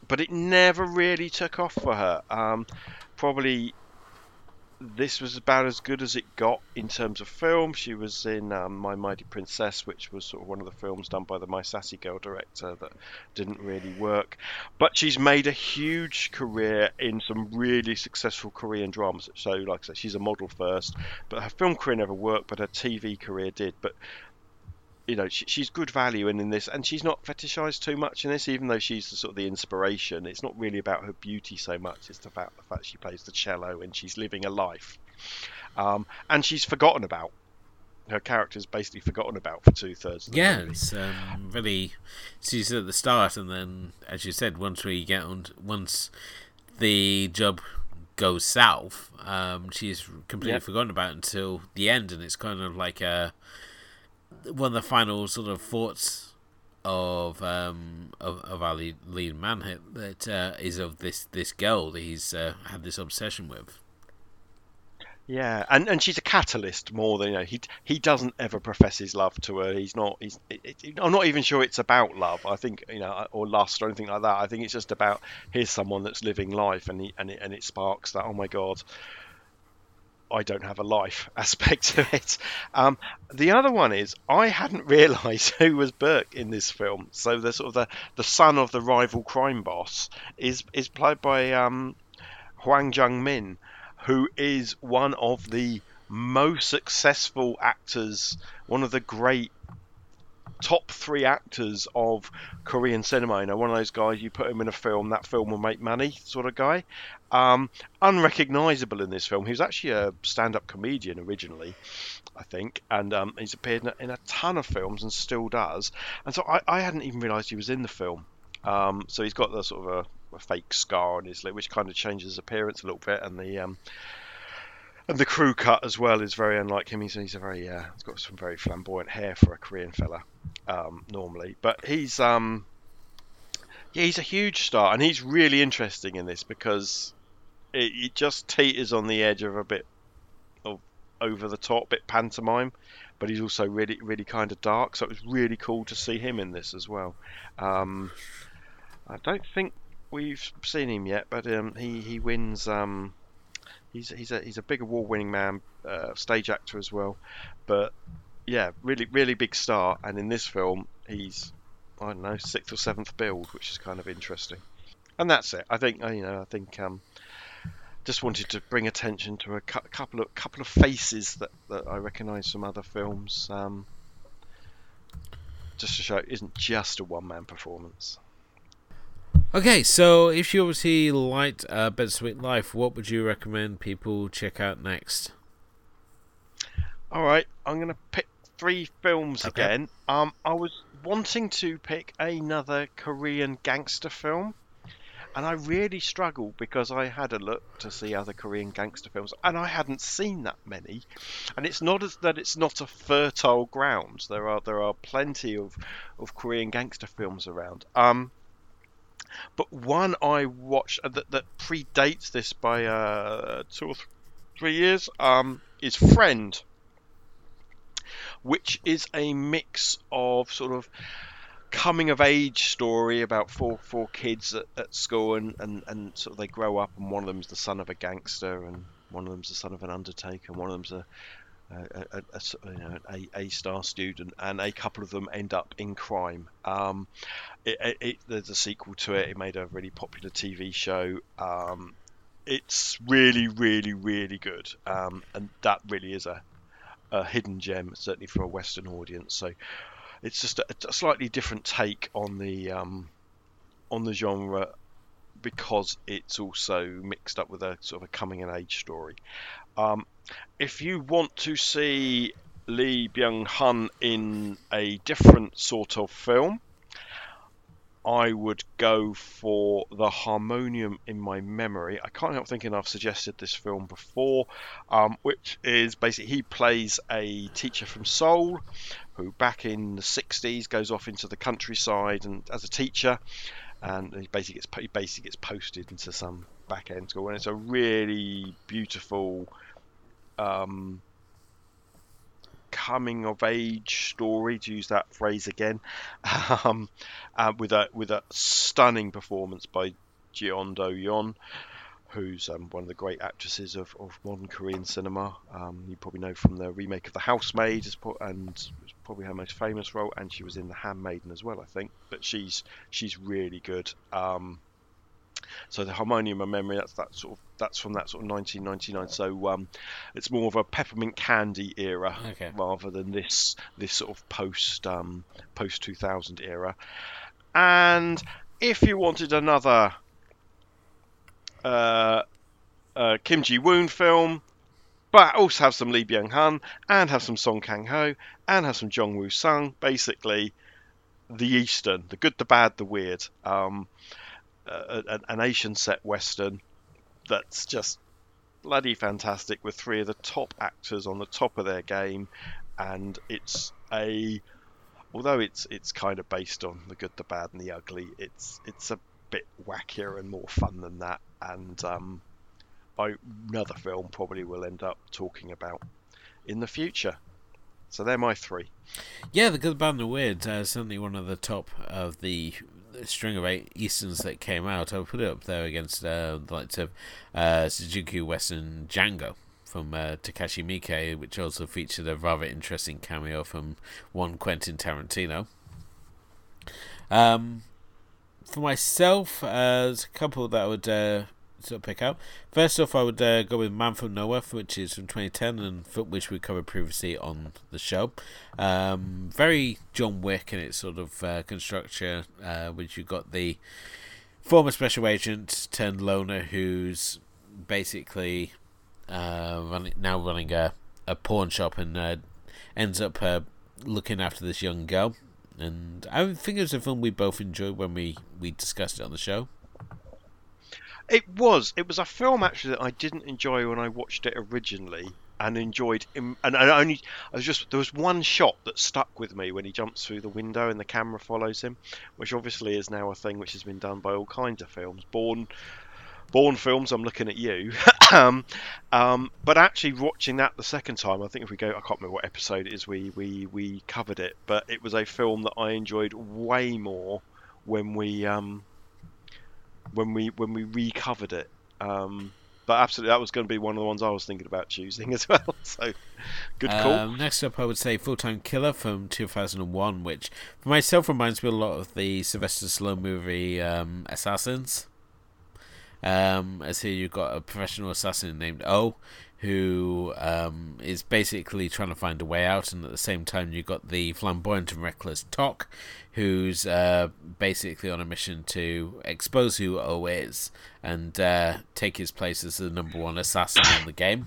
but it never really took off for her. Um, probably this was about as good as it got in terms of film. She was in um, My Mighty Princess, which was sort of one of the films done by the My Sassy Girl director that didn't really work. But she's made a huge career in some really successful Korean dramas. So, like I said, she's a model first, but her film career never worked, but her TV career did. But you know she, she's good value in, in this and she's not fetishized too much in this even though she's the, sort of the inspiration it's not really about her beauty so much it's about the fact she plays the cello and she's living a life um, and she's forgotten about her character's basically forgotten about for two thirds. Yeah, movie. it's um, really. She's at the start, and then, as you said, once we get on, once the job goes south, um, she's completely yep. forgotten about until the end, and it's kind of like a one of the final sort of thoughts of um of, of our lead, man that uh, is of this this girl that he's uh, had this obsession with. Yeah, and and she's a catalyst more than you know. He he doesn't ever profess his love to her. He's not. He's. It, it, I'm not even sure it's about love. I think you know, or lust or anything like that. I think it's just about here's someone that's living life, and he, and it, and it sparks that. Oh my god, I don't have a life aspect to it. Um, the other one is I hadn't realised who was Burke in this film. So the sort of the, the son of the rival crime boss is is played by um, Hwang Jung Min, who is one of the most successful actors, one of the great top three actors of Korean cinema. You know, one of those guys you put him in a film, that film will make money, sort of guy. Um, unrecognizable in this film. He was actually a stand-up comedian originally, I think, and um, he's appeared in a, in a, ton of films and still does. And so I, I hadn't even realised he was in the film. Um, so he's got the sort of a, a, fake scar on his lip, which kind of changes his appearance a little bit, and the um, and the crew cut as well is very unlike him. He's, he's a very uh, he's got some very flamboyant hair for a Korean fella um, normally, but he's um yeah he's a huge star and he's really interesting in this because it, it just teeters on the edge of a bit of over the top, bit pantomime, but he's also really really kind of dark. So it was really cool to see him in this as well. Um, I don't think we've seen him yet, but um, he he wins. Um, he's he's a he's a big award-winning man, uh, stage actor as well. But yeah, really really big star. And in this film, he's I don't know sixth or seventh build, which is kind of interesting. And that's it. I think you know I think um, just wanted to bring attention to a cu- couple of couple of faces that, that I recognise from other films. Um, just to show it isn't just a one man performance. Okay, so if you obviously liked uh, Bittersweet Life, what would you recommend people check out next? All right, I'm going to pick three films okay. again. Um, I was wanting to pick another Korean gangster film, and I really struggled because I had a look to see other Korean gangster films, and I hadn't seen that many. And it's not as that it's not a fertile ground. There are there are plenty of of Korean gangster films around. Um, but one I watched uh, that, that predates this by uh, two or th- three years um, is Friend, which is a mix of sort of coming of age story about four four kids at, at school and, and, and sort of they grow up and one of them's the son of a gangster and one of them's the son of an undertaker and one of them's a a, a, you know, a, a star student and a couple of them end up in crime. Um, it, it, it, there's a sequel to it. It made a really popular TV show. Um, it's really, really, really good, um, and that really is a, a hidden gem, certainly for a Western audience. So it's just a, a slightly different take on the um, on the genre because it's also mixed up with a sort of a coming of age story. Um, if you want to see Lee Byung Hun in a different sort of film, I would go for The Harmonium in My Memory. I can't help thinking I've suggested this film before, um, which is basically he plays a teacher from Seoul who, back in the 60s, goes off into the countryside and as a teacher, and he basically gets he basically gets posted into some back end school, and it's a really beautiful. Um, coming of age story, to use that phrase again, um, uh, with a with a stunning performance by Jeon Do Yeon, who's um, one of the great actresses of, of modern Korean cinema. Um, you probably know from the remake of The Housemaid, and probably her most famous role, and she was in The Handmaiden as well, I think. But she's she's really good. Um, so the harmonium of memory that's that sort of that's from that sort of 1999 so um, it's more of a peppermint candy era okay. rather than this this sort of post um, post 2000 era. And if you wanted another uh, uh, Kim Ji Woon film but also have some Lee Byung Hun and have some Song Kang Ho and have some Jung Woo Sung basically the Eastern the good the bad the weird. Um, uh, an Asian set western that's just bloody fantastic with three of the top actors on the top of their game, and it's a although it's it's kind of based on the good, the bad, and the ugly. It's it's a bit wackier and more fun than that, and um, I, another film probably will end up talking about in the future. So they're my three. Yeah, the good, bad, and the weird. Uh, certainly one of the top of the string of eight Easterns that came out, I would put it up there against uh, the likes of uh, Sukiyaki Western Django from uh, Takashi Miike, which also featured a rather interesting cameo from one Quentin Tarantino. Um, for myself, uh, there's a couple that I would uh, sort of pick out. First off, I would uh, go with Man from Nowhere, which is from 2010 and which we covered previously on the show. Um, very John Wick in its sort of uh, construction, uh, which you got the former special agent turned loner who's basically uh, running, now running a, a pawn shop and uh, ends up uh, looking after this young girl. And I think it was a film we both enjoyed when we, we discussed it on the show. It was. It was a film actually that I didn't enjoy when I watched it originally, and enjoyed. Im- and only, I was just there was one shot that stuck with me when he jumps through the window and the camera follows him, which obviously is now a thing which has been done by all kinds of films. Born, Bourne films. I'm looking at you. um, um, but actually watching that the second time, I think if we go, I can't remember what episode it is. We we we covered it, but it was a film that I enjoyed way more when we um when we when we recovered it. Um, but absolutely, that was going to be one of the ones I was thinking about choosing as well. So, good call. Um, next up, I would say Full Time Killer from 2001, which for myself reminds me a lot of the Sylvester Stallone movie um, Assassins. Um, as here you've got a professional assassin named O, who um, is basically trying to find a way out, and at the same time you've got the flamboyant and reckless Tok, who's uh, basically on a mission to expose who O is and uh, take his place as the number one assassin in the game.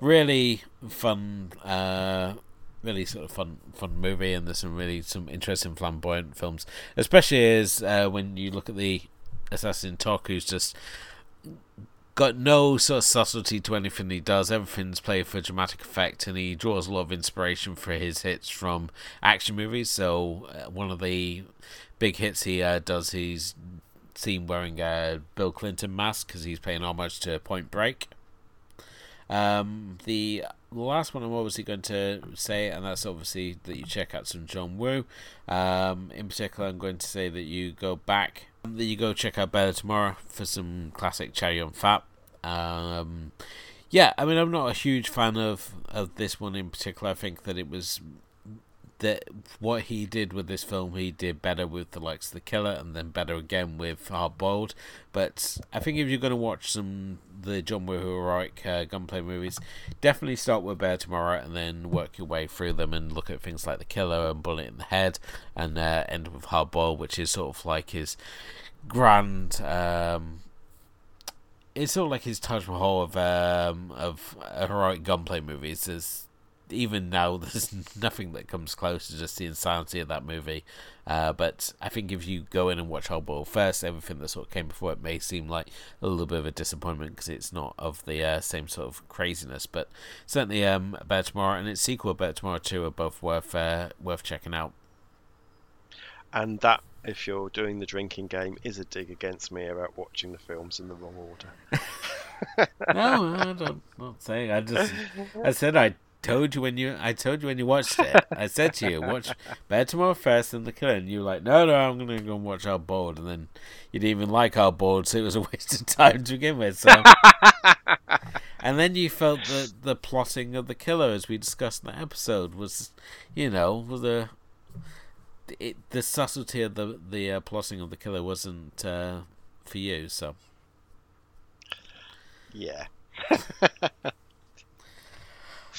Really fun, uh, really sort of fun, fun movie, and there's some really some interesting flamboyant films, especially as uh, when you look at the assassin Tok, who's just got no sort of subtlety to anything he does. Everything's played for dramatic effect, and he draws a lot of inspiration for his hits from action movies. So uh, one of the big hits he uh, does, he's seen wearing a Bill Clinton mask because he's paying homage to Point Break. Um, the last one I'm obviously going to say, and that's obviously that you check out some John Woo. Um, in particular, I'm going to say that you go back, that you go check out Better Tomorrow for some classic Chow Yun Fat. Um, yeah, I mean, I'm not a huge fan of, of this one in particular. I think that it was that what he did with this film, he did better with the likes of The Killer, and then better again with Hard Boiled. But I think if you're going to watch some the John Woo heroic uh, gunplay movies, definitely start with Better Tomorrow, and then work your way through them and look at things like The Killer and Bullet in the Head, and uh, end with Hard Boiled, which is sort of like his grand. Um, it's sort of like his Taj Mahal of um, of heroic gunplay movies. There's even now, there's nothing that comes close to just the insanity of that movie. Uh, but I think if you go in and watch Boiled first, everything that sort of came before it may seem like a little bit of a disappointment because it's not of the uh, same sort of craziness. But certainly, um, Better Tomorrow and its sequel, A Better Tomorrow Two, are both worth uh, worth checking out. And that, if you're doing the drinking game, is a dig against me about watching the films in the wrong order. no, I don't, not saying. I just I said I told you when you I told you when you watched it. I said to you, watch Better Tomorrow first and the killer and you were like, No, no, I'm gonna go and watch Hard Boiled and then you didn't even like Hard Boiled, so it was a waste of time to begin with. So And then you felt that the plotting of the killer as we discussed in that episode was you know, a it, the subtlety of the the uh, plotting of the killer wasn't uh, for you, so yeah.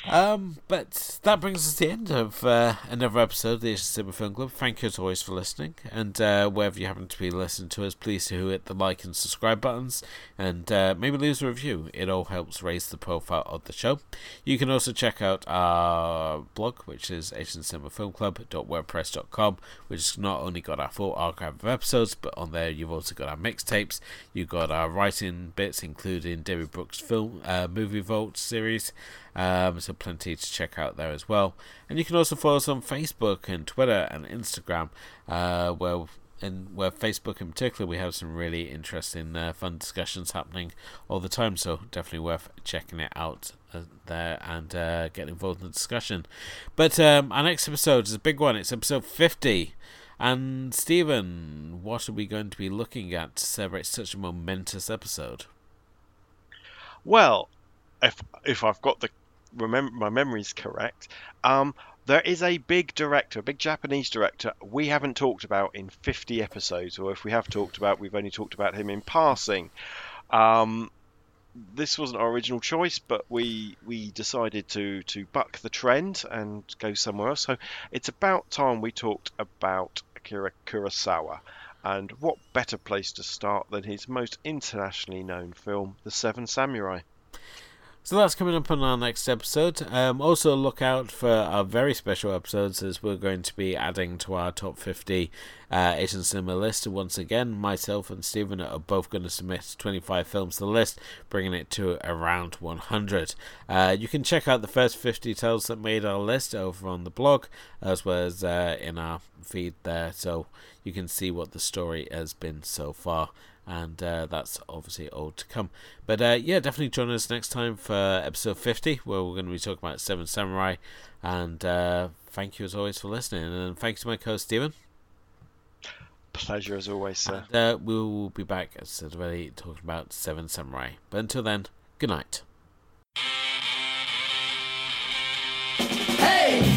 Um, but that brings us to the end of uh, another episode of the Cinema Film Club. Thank you as always for listening, and uh, wherever you happen to be listening to us, please do hit the like and subscribe buttons, and uh, maybe leave a review. It all helps raise the profile of the show. You can also check out our blog, which is asiancinemafilmclub.wordpress.com, which has not only got our full archive of episodes, but on there you've also got our mixtapes. You've got our writing bits, including David Brooks' film uh, movie vault series. Um, so plenty to check out there as well. And you can also follow us on Facebook and Twitter and Instagram, uh, where in where Facebook in particular we have some really interesting, uh, fun discussions happening all the time. So definitely worth checking it out uh, there and uh, getting involved in the discussion. But um, our next episode is a big one. It's episode fifty. And Stephen, what are we going to be looking at to celebrate such a momentous episode? Well, if if I've got the remember my memory's correct, um, there is a big director, a big Japanese director we haven't talked about in 50 episodes, or if we have talked about, we've only talked about him in passing. Um, this wasn't our original choice, but we we decided to to buck the trend and go somewhere else. So it's about time we talked about Akira Kurosawa. And what better place to start than his most internationally known film, The Seven Samurai? So that's coming up on our next episode. Um, also, look out for our very special episodes as we're going to be adding to our top 50 uh, Asian cinema list. and Once again, myself and Stephen are both going to submit 25 films to the list, bringing it to around 100. Uh, you can check out the first 50 titles that made our list over on the blog, as well as uh, in our feed there, so you can see what the story has been so far and uh, that's obviously all to come. But uh, yeah, definitely join us next time for episode 50, where we're going to be talking about Seven Samurai. And uh, thank you as always for listening, and thanks to my co host, Stephen. Pleasure as always, sir. And, uh, we will be back, as I said already, talking about Seven Samurai. But until then, good night. Hey! Hey!